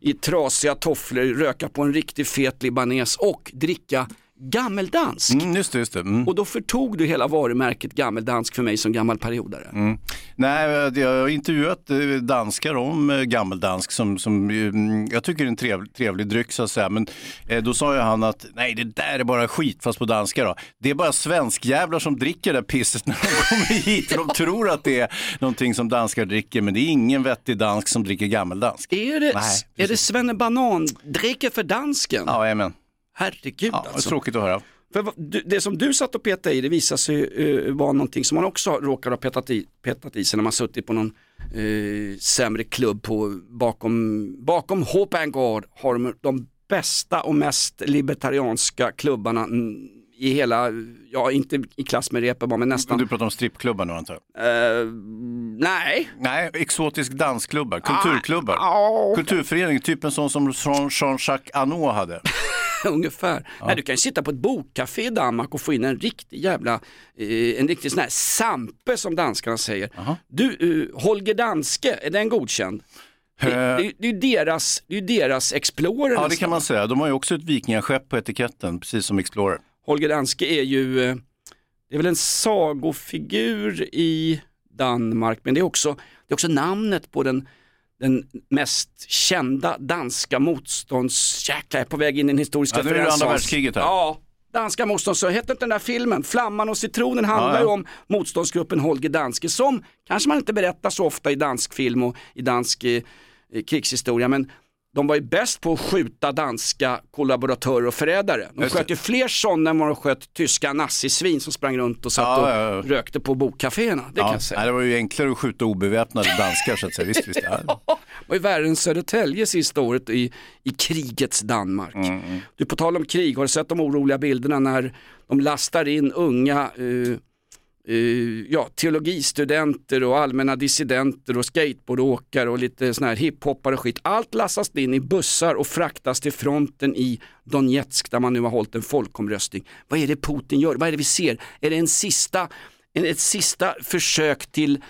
Speaker 1: i trasiga tofflor, röka på en riktigt fet libanes och dricka gammeldansk.
Speaker 2: Mm, just det, just det. Mm.
Speaker 1: Och då förtog du hela varumärket gammeldansk för mig som gammal periodare.
Speaker 2: Mm. Nej, jag har intervjuat eh, danskar om eh, gammeldansk som, som mm, jag tycker är en trevlig, trevlig dryck så att säga. Men eh, då sa ju han att nej det där är bara skit, fast på danska då. Det är bara svenskjävlar som dricker det där pisset när de kommer hit. De tror att det är någonting som danskar dricker, men det är ingen vettig dansk som dricker gammeldansk.
Speaker 1: Är det,
Speaker 2: Nej,
Speaker 1: är det Svenne Banan dricker för dansken?
Speaker 2: Ja, amen.
Speaker 1: Herregud
Speaker 2: Ja,
Speaker 1: alltså.
Speaker 2: Tråkigt att höra.
Speaker 1: För det som du satt och petade i, det visar sig uh, vara någonting som man också råkar ha petat i, petat i sig när man suttit på någon uh, sämre klubb på, bakom, bakom Hopangard har de de bästa och mest libertarianska klubbarna i hela, ja inte i klass med Reeperbahn men nästan.
Speaker 2: Du pratar om strippklubbar nu antar jag?
Speaker 1: Eh, nej.
Speaker 2: Nej, exotisk dansklubbar, kulturklubbar.
Speaker 1: Ah,
Speaker 2: Kulturförening, typ en sån som Jean- Jean-Jacques Arnault hade.
Speaker 1: Ungefär. Nej, du kan sitta på ett bokcafé i Danmark och få in en riktig jävla, eh, en riktig sån här sampe som danskarna säger. Du, eh, Holger Danske, är den godkänd? Det, det, det är ju deras, det är deras Explorer
Speaker 2: Ja, det kan man säga. De har ju också ett vikingaskepp på etiketten, precis som Explorer.
Speaker 1: Holger Danske är ju, eh, det är väl en sagofigur i Danmark, men det är också, det är också namnet på den, den mest kända danska motstånds... Jäklar, jag är på väg in i den historiska
Speaker 2: Ja, nu är det andra världskriget här.
Speaker 1: Ja, danska motståndsrörelsen. Hette inte den där filmen, Flamman och citronen handlar
Speaker 2: Ja,
Speaker 1: ju
Speaker 2: ja.
Speaker 1: om motståndsgruppen Holger Danske som kanske man inte berättar så ofta i dansk film och i dansk eh, eh, krigshistoria men de var ju bäst på att skjuta danska kollaboratörer och förrädare. De sköt ju fler sådana än vad de sköt tyska nazisvin som sprang runt och satt
Speaker 2: Ja,
Speaker 1: och
Speaker 2: ja, ja.
Speaker 1: rökte på bokkaféerna. Det kan
Speaker 2: Ja,
Speaker 1: jag säga.
Speaker 2: nej, det var ju enklare att skjuta obeväpnade danskar så att säga. Visst, visst. Ja.
Speaker 1: Det var ju värre än Södertälje sista året i, i krigets Danmark.
Speaker 2: Mm,
Speaker 1: Du, på tal om krig, har du sett de oroliga bilderna när de lastar in unga eh, Uh, ja, teologistudenter och allmänna dissidenter och skateboardåkare och lite sån här hiphoppare och skit. Allt lastas in i bussar och fraktas till fronten i Donetsk där man nu har hållit en folkomröstning. Vad är det Putin gör? Vad är det vi ser? Är det en sista, en, ett sista försök till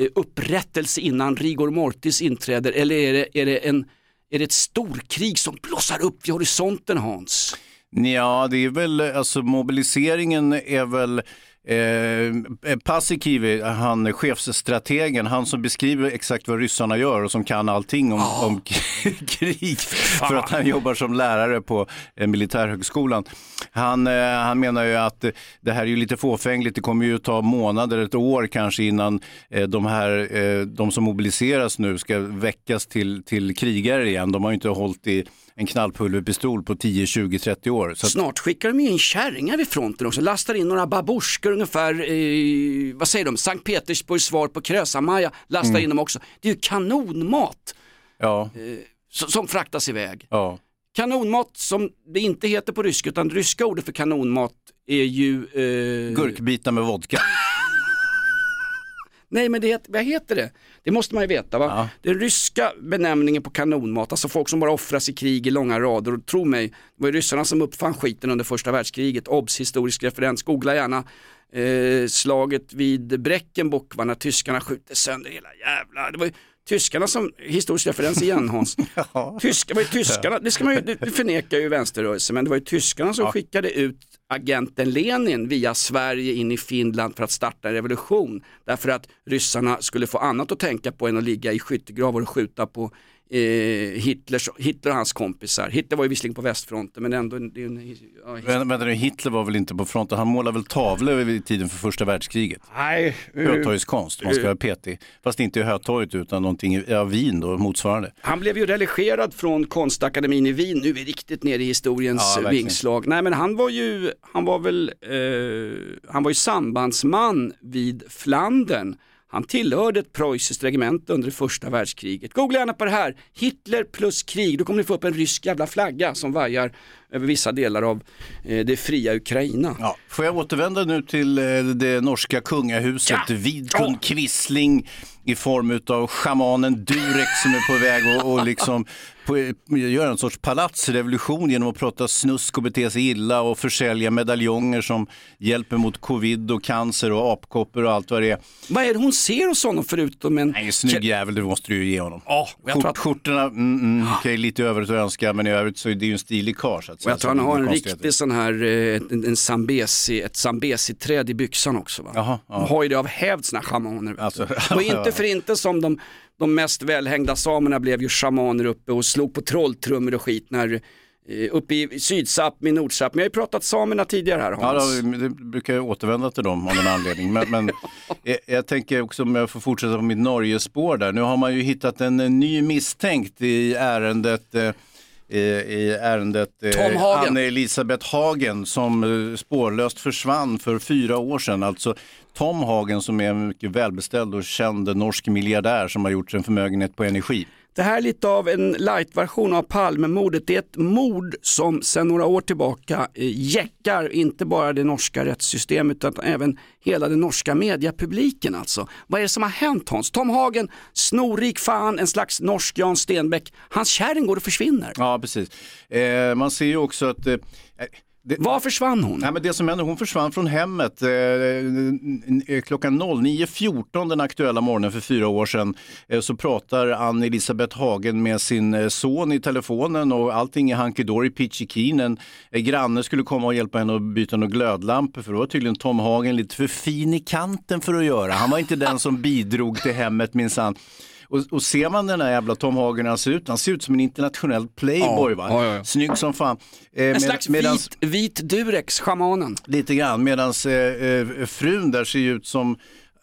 Speaker 1: uh, upprättelse innan rigor mortis inträder eller är det, är det, en, är det ett storkrig som blossar upp vid horisonten Hans?
Speaker 2: Ja, det är väl, alltså mobiliseringen är väl Eh, Paasikivi, han chefsstrategen, han som beskriver exakt vad ryssarna gör och som kan allting om, om krig för att han jobbar som lärare på eh, militärhögskolan. Han, eh, han menar ju att eh, det här är ju lite fåfängligt, det kommer ju ta månader, ett år kanske innan eh, de här, eh, de som mobiliseras nu ska väckas till, till krigare igen. De har ju inte hållit i en knallpulverpistol på 10, 20, 30 år. Så
Speaker 1: Snart skickar de in kärringar vid fronten också, lastar in några babusjkor ungefär, eh, vad säger de, Sankt Petersburgs svar på Krösa-Maja, lastar
Speaker 2: Mm.
Speaker 1: in dem också. Det är ju kanonmat
Speaker 2: ja,
Speaker 1: som, som fraktas iväg.
Speaker 2: ja.
Speaker 1: Kanonmat som det inte heter på ryska, utan det ryska ordet för kanonmat är ju... Eh...
Speaker 2: Gurkbitar med vodka.
Speaker 1: Nej men det heter, vad heter det? Det måste man ju veta va? Den ryska benämningen på kanonmat, alltså folk som bara offras i krig i långa rader. Och tro mig, det var ju ryssarna som uppfann skiten under första världskriget, obs historisk referens, googla gärna eh, slaget vid Breckenbock va, när tyskarna skjuter sönder hela jävla, det var ju tyskarna som, historisk referens igen Hans, Tyska, var ju tyskarna, det, ska man ju, det förnekar ju vänsterrörelsen, men det var ju tyskarna som skickade ut agenten Lenin via Sverige in i Finland för att starta en revolution. Därför att ryssarna skulle få annat att tänka på än att ligga i skyttegravar och skjuta på eh, Hitlers, Hitler och hans kompisar. Hitler var ju visserligen på västfronten men ändå det är en, ja,
Speaker 2: Men, vänta nu, Hitler var väl inte på fronten, han målade väl tavlor vid tiden för första världskriget?
Speaker 1: Nej.
Speaker 2: Hötorgskonst, om man ska vara petig. Fast inte i Hötorget utan någonting i ja, Wien då, motsvarande.
Speaker 1: Han blev ju relegerad från konstakademin i Wien, nu är vi riktigt nere i historiens
Speaker 2: Ja,
Speaker 1: vingslag. Nej men han var ju, han var väl, eh, han var ju sambandsman vid Flandern. Han tillhörde ett preussiskt regemente under det första världskriget. Googla gärna på det här, Hitler plus krig, då kommer ni få upp en rysk jävla flagga som vajar över vissa delar av eh, det fria Ukraina.
Speaker 2: Ja. Får jag återvända nu till eh, det norska kungahuset,
Speaker 1: Ja.
Speaker 2: Vidkun Quisling i form av schamanen Durek som är på väg och, och liksom på, göra en sorts palatsrevolution genom att prata snusk och bete sig illa och försälja medaljonger som hjälper mot covid och cancer och apkoppor och allt vad det är.
Speaker 1: Vad är det hon ser hos honom förutom en...
Speaker 2: Nej, snygg jävel, det måste du ju ge honom.
Speaker 1: Ja, och jag tror
Speaker 2: Skjort,
Speaker 1: att-
Speaker 2: Skjortorna, mm, mm, okej, lite övrigt att önska, men i övrigt så är det ju en stilig karl.
Speaker 1: Och jag tror
Speaker 2: så
Speaker 1: han har en riktig sån här, eh, en, en zambesi, ett zambesi-träd i byxan också. Va?
Speaker 2: Jaha, ja.
Speaker 1: De har ju det av hävd såna schamaner. vet
Speaker 2: Alltså,
Speaker 1: var inte för inte som de, de mest välhängda samerna blev ju schamaner uppe och slog på trolltrummor och skit när eh, uppe i Sydsapmi, Nordsapmi. Jag har ju pratat samerna tidigare här
Speaker 2: Ja,
Speaker 1: Hans.
Speaker 2: då, det brukar jag återvända till dem av någon anledning. Men, men jag, jag tänker också om jag får fortsätta på mitt Norge-spår där. Nu har man ju hittat en, en ny misstänkt i ärendet eh, i i ärendet eh,
Speaker 1: Tom Hagen.
Speaker 2: Anne-Elisabeth Hagen som eh, spårlöst försvann för fyra år sedan. Alltså Tom Hagen som är en mycket välbeställd och känd norsk miljardär som har gjort en förmögenhet på energi.
Speaker 1: Det här är lite av en light-version av Palmemordet. Det är ett mord som sedan några år tillbaka eh, jäckar inte bara det norska rättssystemet utan även hela den norska mediapubliken alltså. Vad är det som har hänt Hans? Tom Hagen, snorrik fan, en slags norsk Jan Stenbeck. Hans kärring går och försvinner.
Speaker 2: Ja, precis. Eh, man ser ju också att eh, det,
Speaker 1: Var försvann hon?
Speaker 2: Nej, men det som hände, hon försvann från hemmet eh, eh, klockan 09.14 den aktuella morgonen för fyra år sedan. Eh, så pratar Ann-Elisabeth Hagen med sin eh, son i telefonen och allting är hunky-dory, keen. En eh, granne skulle komma och hjälpa henne att byta några glödlampor för då var tydligen Tom Hagen lite för fin i kanten för att göra. Han var inte den som bidrog till hemmet minsann. Och, och ser man den här jävla Tom Hagen han ser ut, han ser ut som en internationell playboy
Speaker 1: Ja,
Speaker 2: va?
Speaker 1: ja, ja.
Speaker 2: Snygg som fan. Eh,
Speaker 1: En
Speaker 2: med-
Speaker 1: slags
Speaker 2: medans-
Speaker 1: vit, vit durex, schamanen.
Speaker 2: Lite grann, medan eh, eh, frun där ser ut som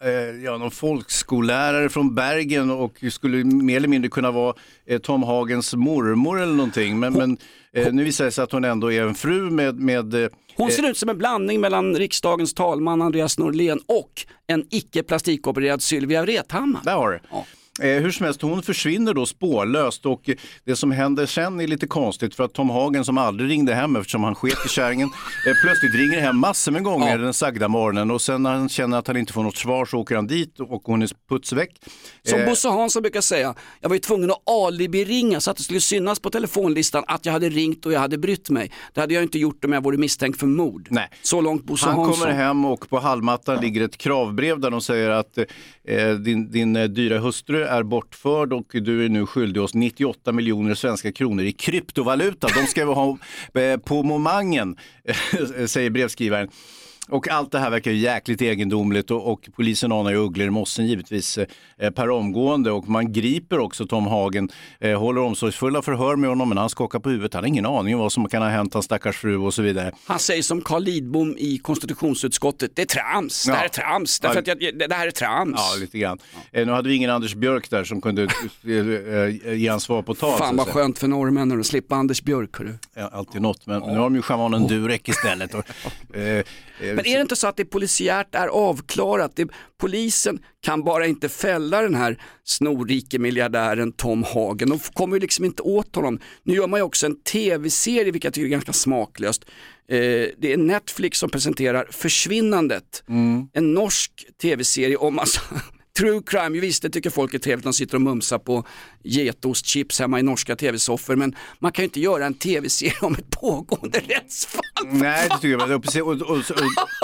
Speaker 2: eh, ja, någon folkskollärare från Bergen och skulle mer eller mindre kunna vara eh, Tom Hagens mormor eller någonting. Men, men eh, nu visar det sig att hon ändå är en fru med... med eh,
Speaker 1: Hon ser ut som en blandning mellan riksdagens talman Andreas Norlén och en icke plastikopererad Sylvia Vrethammar.
Speaker 2: Där har du. Eh, hur som helst, hon försvinner då spårlöst och eh, det som händer sen är lite konstigt för att Tom Hagen som aldrig ringde hem eftersom han sket i kärringen eh, plötsligt ringer hem massor med gånger den sagda morgonen och sen när han känner att han inte får något svar så åker han dit och hon är putsväck.
Speaker 1: Som
Speaker 2: Eh,
Speaker 1: Bosse Hansson brukar säga, jag var ju tvungen att alibi-ringa så att det skulle synas på telefonlistan att jag hade ringt och jag hade brytt mig. Det hade jag inte gjort om jag vore misstänkt för mord.
Speaker 2: Nej.
Speaker 1: Så långt Bosse
Speaker 2: Han
Speaker 1: Hansson.
Speaker 2: kommer hem och på hallmattan ligger ett kravbrev där de säger att eh, din, din eh, dyra hustru är bortförd och du är nu skyldig oss 98 miljoner svenska kronor i kryptovaluta. De ska vi ha eh, på momangen, säger brevskrivaren. Och allt det här verkar ju jäkligt egendomligt och, och polisen anar ju ugglor i mossen givetvis eh, per omgående och man griper också Tom Hagen, eh, håller omsorgsfulla förhör med honom men han skakar på huvudet, han har ingen aning om vad som kan ha hänt hans stackars fru och så vidare.
Speaker 1: Han säger som Carl Lidbom i konstitutionsutskottet, det är trams, det här är trams, därför
Speaker 2: Ja.
Speaker 1: att jag, det här är trams.
Speaker 2: Ja, lite grann. Eh, nu hade vi ingen Anders Björk där som kunde eh, eh, ge han svar på tal.
Speaker 1: Fan vad skönt för norrmännen att slippa Anders Björk. Hörru.
Speaker 2: Ja, alltid något, men nu har de ju schamanen Durek istället. Och, eh, eh,
Speaker 1: Men är det inte så att det polisiärt är avklarat? Det, polisen kan bara inte fälla den här snorrike miljardären Tom Hagen. De kommer ju liksom inte åt honom. Nu gör man ju också en tv-serie, vilket jag tycker är ganska smaklöst. Eh, det är Netflix som presenterar Försvinnandet. En norsk tv-serie om massa True crime, ju visst det tycker folk är trevligt, de sitter och mumsar på getostchips hemma i norska tv-soffor men man kan ju inte göra en tv-serie om ett pågående rättsfall.
Speaker 2: Nej, det tycker jag. Och, precis, och, och, och,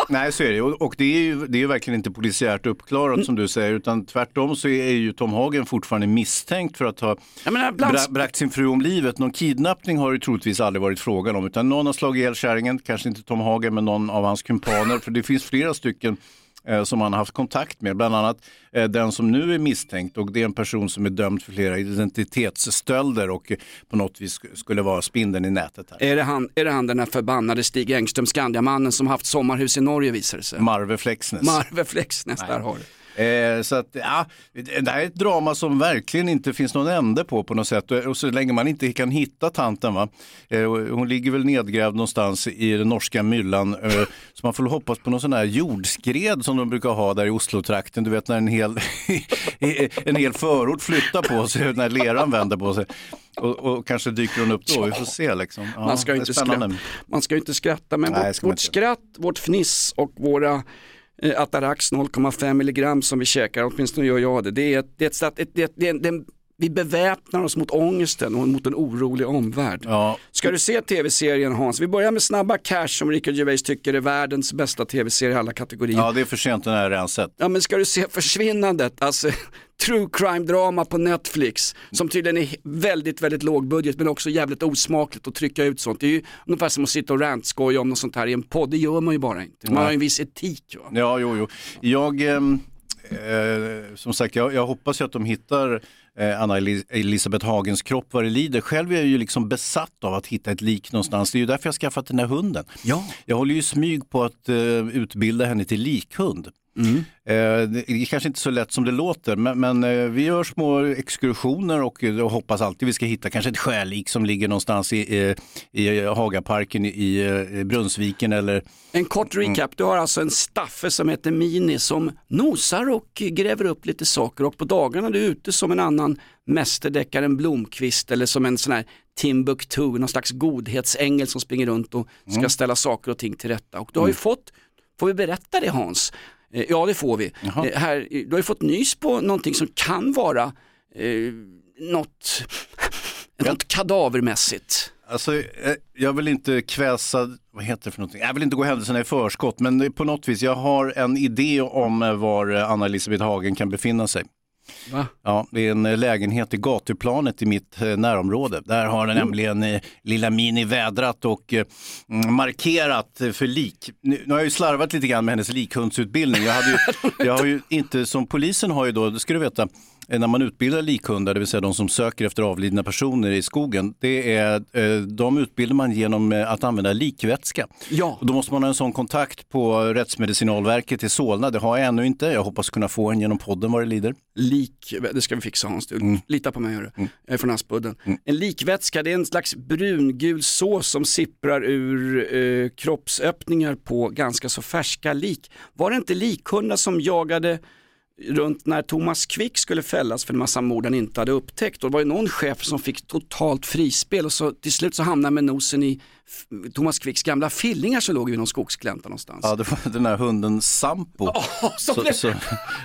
Speaker 2: nej, så är det. Och, och det är ju det är verkligen inte polisiärt uppklarat som du säger, utan tvärtom så är ju Tom Hagen fortfarande misstänkt för att ha
Speaker 1: bland-
Speaker 2: bra, bragt sin fru om livet. Någon kidnappning har det troligtvis aldrig varit frågan om, utan någon har slagit ihjäl kärringen, kanske inte Tom Hagen, men någon av hans kumpaner, för det finns flera stycken eh, som han har haft kontakt med, bland annat eh, den som nu är misstänkt och det är en person som är dömd för flera identitetsstölder och eh, på något vis sk- skulle vara spindeln i nätet. Här.
Speaker 1: Är det, han, är det han den här förbannade Stig Engström, Skandiamannen som haft sommarhus i Norge visar det sig?
Speaker 2: Marve Flexnäs.
Speaker 1: Marve Flexnäs, där har du.
Speaker 2: Eh, så att, ja, det här är ett drama som verkligen inte finns någon ände på på något sätt. Och så länge man inte kan hitta tanten, va? Eh, hon ligger väl nedgrävd någonstans i den norska myllan. Eh, så man får hoppas på någon sån här jordskred som de brukar ha där i Oslo-trakten. Du vet när en hel, en hel förort flyttar på sig, när leran vänder på sig. Och, och kanske dyker hon upp då, vi får se liksom. Ja,
Speaker 1: man, ska inte skratta, man ska inte skratta, men
Speaker 2: Nej,
Speaker 1: vårt, vårt skratt, vårt fniss och våra Atarax 0,5 milligram som vi käkar, åtminstone gör jag det, det är, ett, det är, ett, stat- ett, det det det vi beväpnar oss mot ångesten och mot en orolig omvärld. Ska du se tv-serien Hans? Vi börjar med Snabba Cash som Rickard Gervais tycker är världens bästa tv-serie i alla kategorier.
Speaker 2: Ja, det är för sent, den här redan sett.
Speaker 1: Ja men ska du se Försvinnandet, alltså true crime drama på Netflix som tydligen är väldigt, väldigt låg budget men också jävligt osmakligt att trycka ut sånt. Det är ju ungefär som att sitta och rantskoja om något sånt här i en podd, det gör man ju bara inte. Man har ju en viss etik. Va?
Speaker 2: Ja, jo, jo. Jag, ehm, eh, som sagt, jag, jag hoppas ju att de hittar eh, Anna Elis- Elisabeth Hagens kropp vad det lider. Själv är jag ju liksom besatt av att hitta ett lik någonstans. Det är ju därför jag har skaffat den här hunden.
Speaker 1: Ja.
Speaker 2: Jag håller ju smyg på att eh, utbilda henne till likhund. Eh, det är kanske inte så lätt som det låter, men, men eh, vi gör små exkursioner och, eh, och hoppas alltid vi ska hitta kanske ett skälik som ligger någonstans i, eh, i Hagaparken i eh, Brunnsviken eller
Speaker 1: En kort recap, du har alltså en staffe som heter Mini som nosar och gräver upp lite saker och på dagarna är du ute som en annan mästerdeckaren Blomqvist eller som en sån här Timbuktu, någon slags godhetsängel som springer runt och ska
Speaker 2: Mm.
Speaker 1: ställa saker och ting till rätta. Och du har ju fått, får vi berätta det Hans? Eh, Ja det får vi. Eh, Här, du har ju fått nys på någonting som kan vara eh, något, något kadavermässigt.
Speaker 2: Alltså, eh, jag vill inte kväsa, vad heter det för någonting? Jag vill inte gå händelserna i förskott, men på något vis, jag har en idé om eh, var eh, Anna Elisabeth Hagen kan befinna sig.
Speaker 1: Va?
Speaker 2: Ja, det är en eh, lägenhet i gatuplanet i mitt eh, närområde. Där har den nämligen eh, lilla Mini vädrat och mm, markerat för lik. Nu, nu har jag ju slarvat lite grann med hennes likhundsutbildning. Jag, hade ju, jag har ju inte, som polisen har ju då, det ska du veta, när man utbildar likhundar, det vill säga de som söker efter avlidna personer i skogen, det är, eh, de utbildar man genom eh, att använda likvätska.
Speaker 1: Ja.
Speaker 2: Och då måste man ha en sån kontakt på Rättsmedicinalverket i Solna. Det har jag ännu inte. Jag hoppas kunna få en genom podden vad det lider.
Speaker 1: Lik, det ska vi fixa Hans, du.
Speaker 2: Mm.
Speaker 1: lita på mig hörru. Jag är från Aspudden. En likvätska, det är en slags brungul sås som sipprar ur eh, kroppsöppningar på ganska så färska lik. Var det inte likhundar som jagade runt när Thomas Quick skulle fällas för en massa mord han inte hade upptäckt. Och det var ju någon chef som fick totalt frispel och så till slut så hamnade han med nosen i Thomas Quicks gamla fillingar som låg i någon skogsglänta någonstans.
Speaker 2: Ja, det var den här hunden Sampo
Speaker 1: som
Speaker 2: så,
Speaker 1: blev-
Speaker 2: så,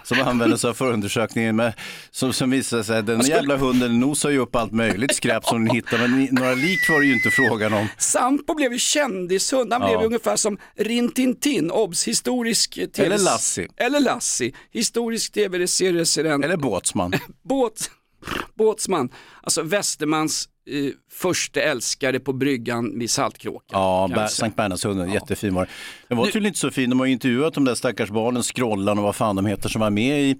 Speaker 2: som användes av förundersökningen. Med, som, som visade sig den
Speaker 1: skulle-
Speaker 2: jävla hunden nosar ju upp allt möjligt skräp som den hittar. Men några lik var det ju inte frågan om.
Speaker 1: Sampo blev ju kändishund, han
Speaker 2: Ja.
Speaker 1: blev ungefär som Rintintin, obs, historisk eh, TV
Speaker 2: Eller Lassie.
Speaker 1: Eller Lassie, historisk tv-serieresident.
Speaker 2: Eller Båtsman.
Speaker 1: Båt, båtsman, alltså Västermans eh, första älskare på bryggan vid Saltkråkan.
Speaker 2: Ja. Sankt Bernhardshunden, jättefin var den. Var tydligen inte så fin, de har ju intervjuat de där stackars barnen, Skrollan och vad fan de heter som var med i,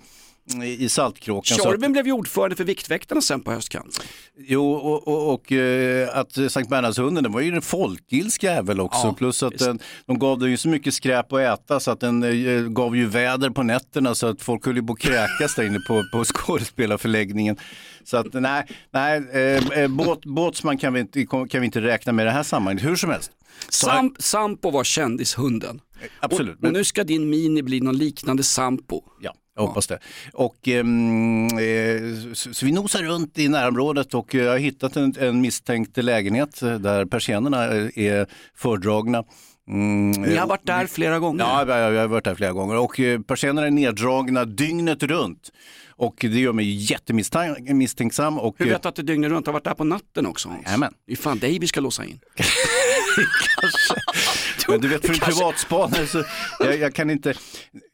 Speaker 2: i Saltkråkan.
Speaker 1: Tjorven blev ju ordförande för Viktväktarna sen på höstkanten.
Speaker 2: Jo, och, och, och eh, att Sankt Bernhardshunden, den var ju en folkilsk jävel också.
Speaker 1: Ja,
Speaker 2: Plus att den, de gav den ju så mycket skräp att äta så att den eh, gav ju väder på nätterna så att folk höll ju på att kräkas där inne på, på skådespelarförläggningen. Så att nej, nej eh, eh, båt, båtsman kan vi, inte, kan vi inte räkna med i det här sammanhanget, hur som helst.
Speaker 1: Sam, Sampo var kändishunden.
Speaker 2: Absolut,
Speaker 1: Och, och nu ska din Mini bli någon liknande Sampo.
Speaker 2: Ja, jag hoppas det. Och, ehm, eh, så, så vi nosar runt i närområdet och eh, jag har hittat en, en misstänkt lägenhet eh, där persiennerna är, är fördragna. Mm,
Speaker 1: Ni har
Speaker 2: eh,
Speaker 1: varit där flera gånger.
Speaker 2: Ja, jag, jag har varit där flera gånger och eh, persiennerna är neddragna dygnet runt. Och det gör mig jättemisstänksam. Och,
Speaker 1: Hur
Speaker 2: eh,
Speaker 1: vet du att det är dygnet runt? har varit där på natten också Hans?
Speaker 2: Jajamän.
Speaker 1: Det är fan dig vi ska låsa in.
Speaker 2: Men du vet för en privatspanare så jag, jag kan inte,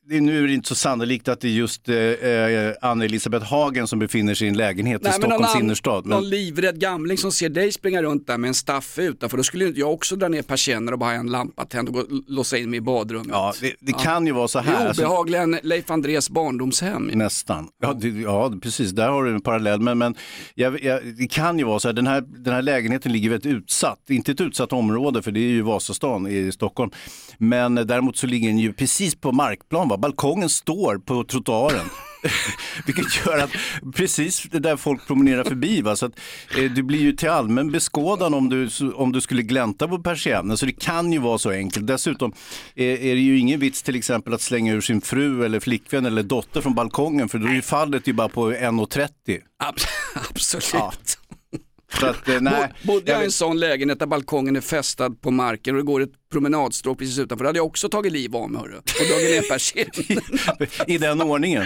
Speaker 2: det nu är det inte så sannolikt att det är just eh, eh, Anna-Elisabeth Hagen som befinner sig i en lägenhet i
Speaker 1: men
Speaker 2: Stockholms
Speaker 1: någon,
Speaker 2: innerstad. Men,
Speaker 1: någon livrädd gamling som ser dig springa runt där med en staff utanför, då skulle jag också dra ner persienner och bara ha en lampa tänd och gå, låsa in mig i badrummet.
Speaker 2: ja, det, det kan ju vara så
Speaker 1: Det är
Speaker 2: här. alltså-
Speaker 1: obehagligare än Leif Andrés barndomshem.
Speaker 2: Nästan. Ja, det, ja, precis. Där har du en parallell. Men, men jag, jag, det kan ju vara så här, den här, den här lägenheten ligger väldigt utsatt. Inte ett utsatt område, för det är ju Vasastan i Stockholm. Men däremot så ligger den ju precis på markplan. Va? Balkongen står på trottoaren. Vilket gör att precis där folk promenerar förbi. Va? Så att, eh, du blir ju till allmän beskådan om du, om du skulle glänta på persiennen. Så det kan ju vara så enkelt. Dessutom är, är det ju ingen vits till exempel att slänga ur sin fru eller flickvän eller dotter från balkongen. För då är ju fallet ju bara på 1,30.
Speaker 1: Abs- Absolut.
Speaker 2: Ja. Så att, eh, nej.
Speaker 1: Bo- Bodde jag i en sån lägenhet där balkongen är fästad på marken och det går ett promenadstråk precis utanför, då hade jag också tagit liv av mig hörru. och dragit ner persiennen.
Speaker 2: I den ordningen.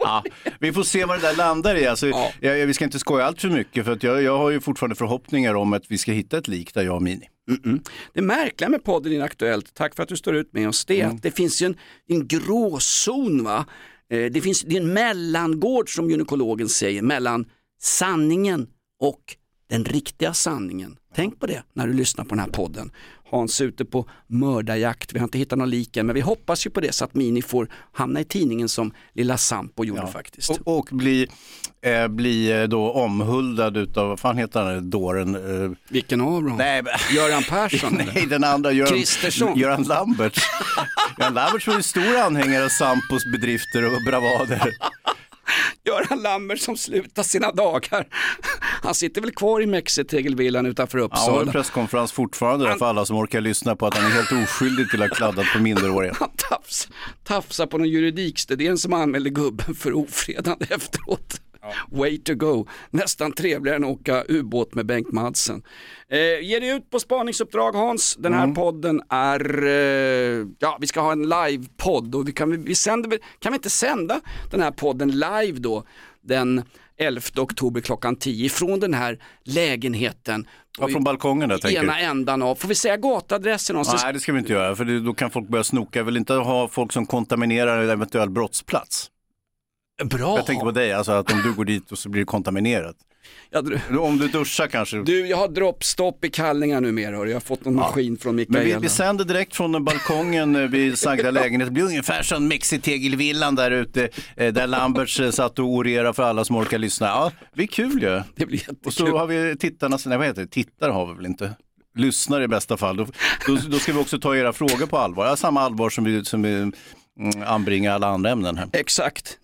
Speaker 2: Ja, vi får se vad det där landar i. Alltså, jag, jag, vi ska inte skoja allt för mycket för att jag, jag har ju fortfarande förhoppningar om att vi ska hitta ett lik där jag och Mini.
Speaker 1: Mm-mm. Det märkliga med podden Inaktuellt, tack för att du står ut med oss, det är att det finns ju en, en gråzon. Va? Eh, Det, finns, det är en mellangård som gynekologen säger mellan sanningen och den riktiga sanningen. Tänk på det när du lyssnar på den här podden. Hans är ute på mördarjakt, vi har inte hittat någon lik än, men vi hoppas ju på det så att Mini får hamna i tidningen som lilla Sampo gjorde faktiskt.
Speaker 2: Och, och bli, eh, bli eh, då omhuldad utav, vad fan heter han, dåren? Eh,
Speaker 1: Vilken av dem?
Speaker 2: Nej, men-
Speaker 1: Göran Persson?
Speaker 2: Nej,
Speaker 1: eller?
Speaker 2: den andra, Göran,
Speaker 1: Kristersson.
Speaker 2: Göran Lambert. Göran Lambert var ju stor anhängare av Sampos bedrifter och bravader.
Speaker 1: Göran Lambert som slutar sina dagar. Han sitter väl kvar i Mexitegelvillan utanför
Speaker 2: Han har en
Speaker 1: Uppsala.
Speaker 2: presskonferens fortfarande där för alla som orkar lyssna på att han är helt oskyldig till att ha kladdat på minderåriga.
Speaker 1: Han tafs, tafsar på någon juridikstudent som anmälde gubben för ofredande efteråt. Way to go. Nästan trevligare än att åka ubåt med Bengt Madsen. Eh, ge dig ut på spaningsuppdrag Hans. Den här podden är, eh, ja vi ska ha en livepodd och vi kan, vi sänder, kan vi inte sända den här podden live då den 11 oktober klockan 10 från den här lägenheten.
Speaker 2: Ja, från balkongen där tänker
Speaker 1: ena ändan av, får vi säga gatadressen någonstans?
Speaker 2: Nej, det ska vi inte göra, för då kan folk börja snoka. Jag vill inte ha folk som kontaminerar en eventuell brottsplats.
Speaker 1: Bra.
Speaker 2: Jag tänker på dig, alltså att om du går dit och så blir det kontaminerat.
Speaker 1: Ja, du...
Speaker 2: Om du duschar kanske.
Speaker 1: Du, jag har droppstopp i kallningar numera hörru. Jag har fått en maskin från
Speaker 2: Men
Speaker 1: Mikaela.
Speaker 2: vi, vi sänder direkt från balkongen eh, vid sagda lägenhet. Det blir ungefär som Mexitegelvillan där ute, eh, där Lamberts eh, satt och orerade för alla som orkar lyssna. Ja, det blir kul ju.
Speaker 1: Det blir
Speaker 2: Och så har vi tittarna, nej vad heter det, tittare har vi väl inte? Lyssnare i bästa fall. Då, då, då ska vi också ta era frågor på allvar. Ja, samma allvar som vi, som vi mm, anbringar alla andra ämnen här.
Speaker 1: Exakt.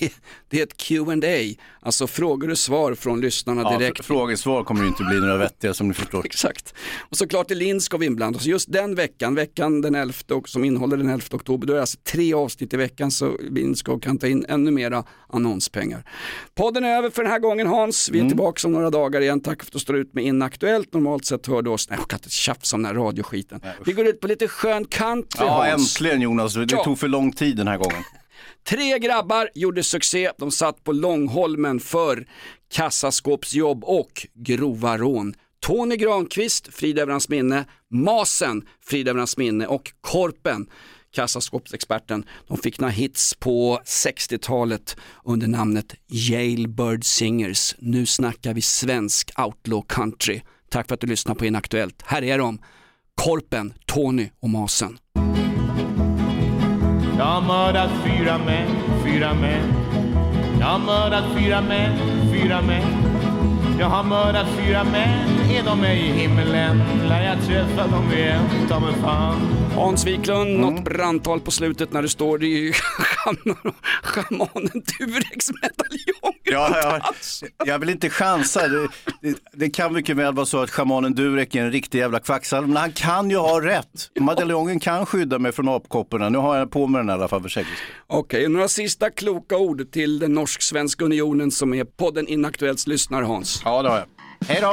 Speaker 1: Det, det är ett Q&A, alltså frågor och svar från lyssnarna
Speaker 2: Ja,
Speaker 1: direkt.
Speaker 2: fr- frågesvar kommer ju inte bli några vettiga som ni förstår.
Speaker 1: Exakt. Och såklart i Linn ska vi inblanda oss. Just den veckan, veckan den 11, och- som innehåller den 11 oktober, då är det alltså tre avsnitt i veckan så Lindskog kan ta in ännu mera annonspengar. Podden är över för den här gången Hans. Vi är tillbaka om några dagar igen. Tack för att du står ut med Inaktuellt. Normalt sett hör du oss, nej jag kan inte tjafsa om den här radioskiten. Vi går ut på lite skön country
Speaker 2: Ja,
Speaker 1: Hans.
Speaker 2: äntligen Jonas. Det
Speaker 1: Ja.
Speaker 2: tog för lång tid den här gången.
Speaker 1: Tre grabbar gjorde succé, de satt på Långholmen för kassaskåpsjobb och grova rån. Tony Granqvist, frid över hans minne, Masen, frid över hans minne och Korpen, kassaskåpsexperten. De fick några hits på 60-talet under namnet Jailbird Singers. Nu snackar vi svensk outlaw country. Tack för att du lyssnar på Inaktuellt. Här är de, Korpen, Tony och Masen.
Speaker 14: Jag har mördat fyra män, fyra män. Jag har mördat fyra män, fyra män. Jag har mördat fyra män, är de i himmelen? Lär jag träffa dem igen, ta mig fan.
Speaker 1: Hans Wiklund, något brandtal på slutet när det står ju schamanen Durex medaljong.
Speaker 2: Ja, ja, jag vill inte chansa. Det, det, det kan mycket väl vara så att schamanen Durek är en riktig jävla kvacksalv, men han kan ju ha rätt. Madaljongen kan skydda mig från apkopporna. Nu har jag på mig den i alla fall för säkerhets.
Speaker 1: Okej, några sista kloka ord till den norsk-svenska unionen som är podden Inaktuellts lyssnare Hans.
Speaker 2: Ja, det har jag. Hej då!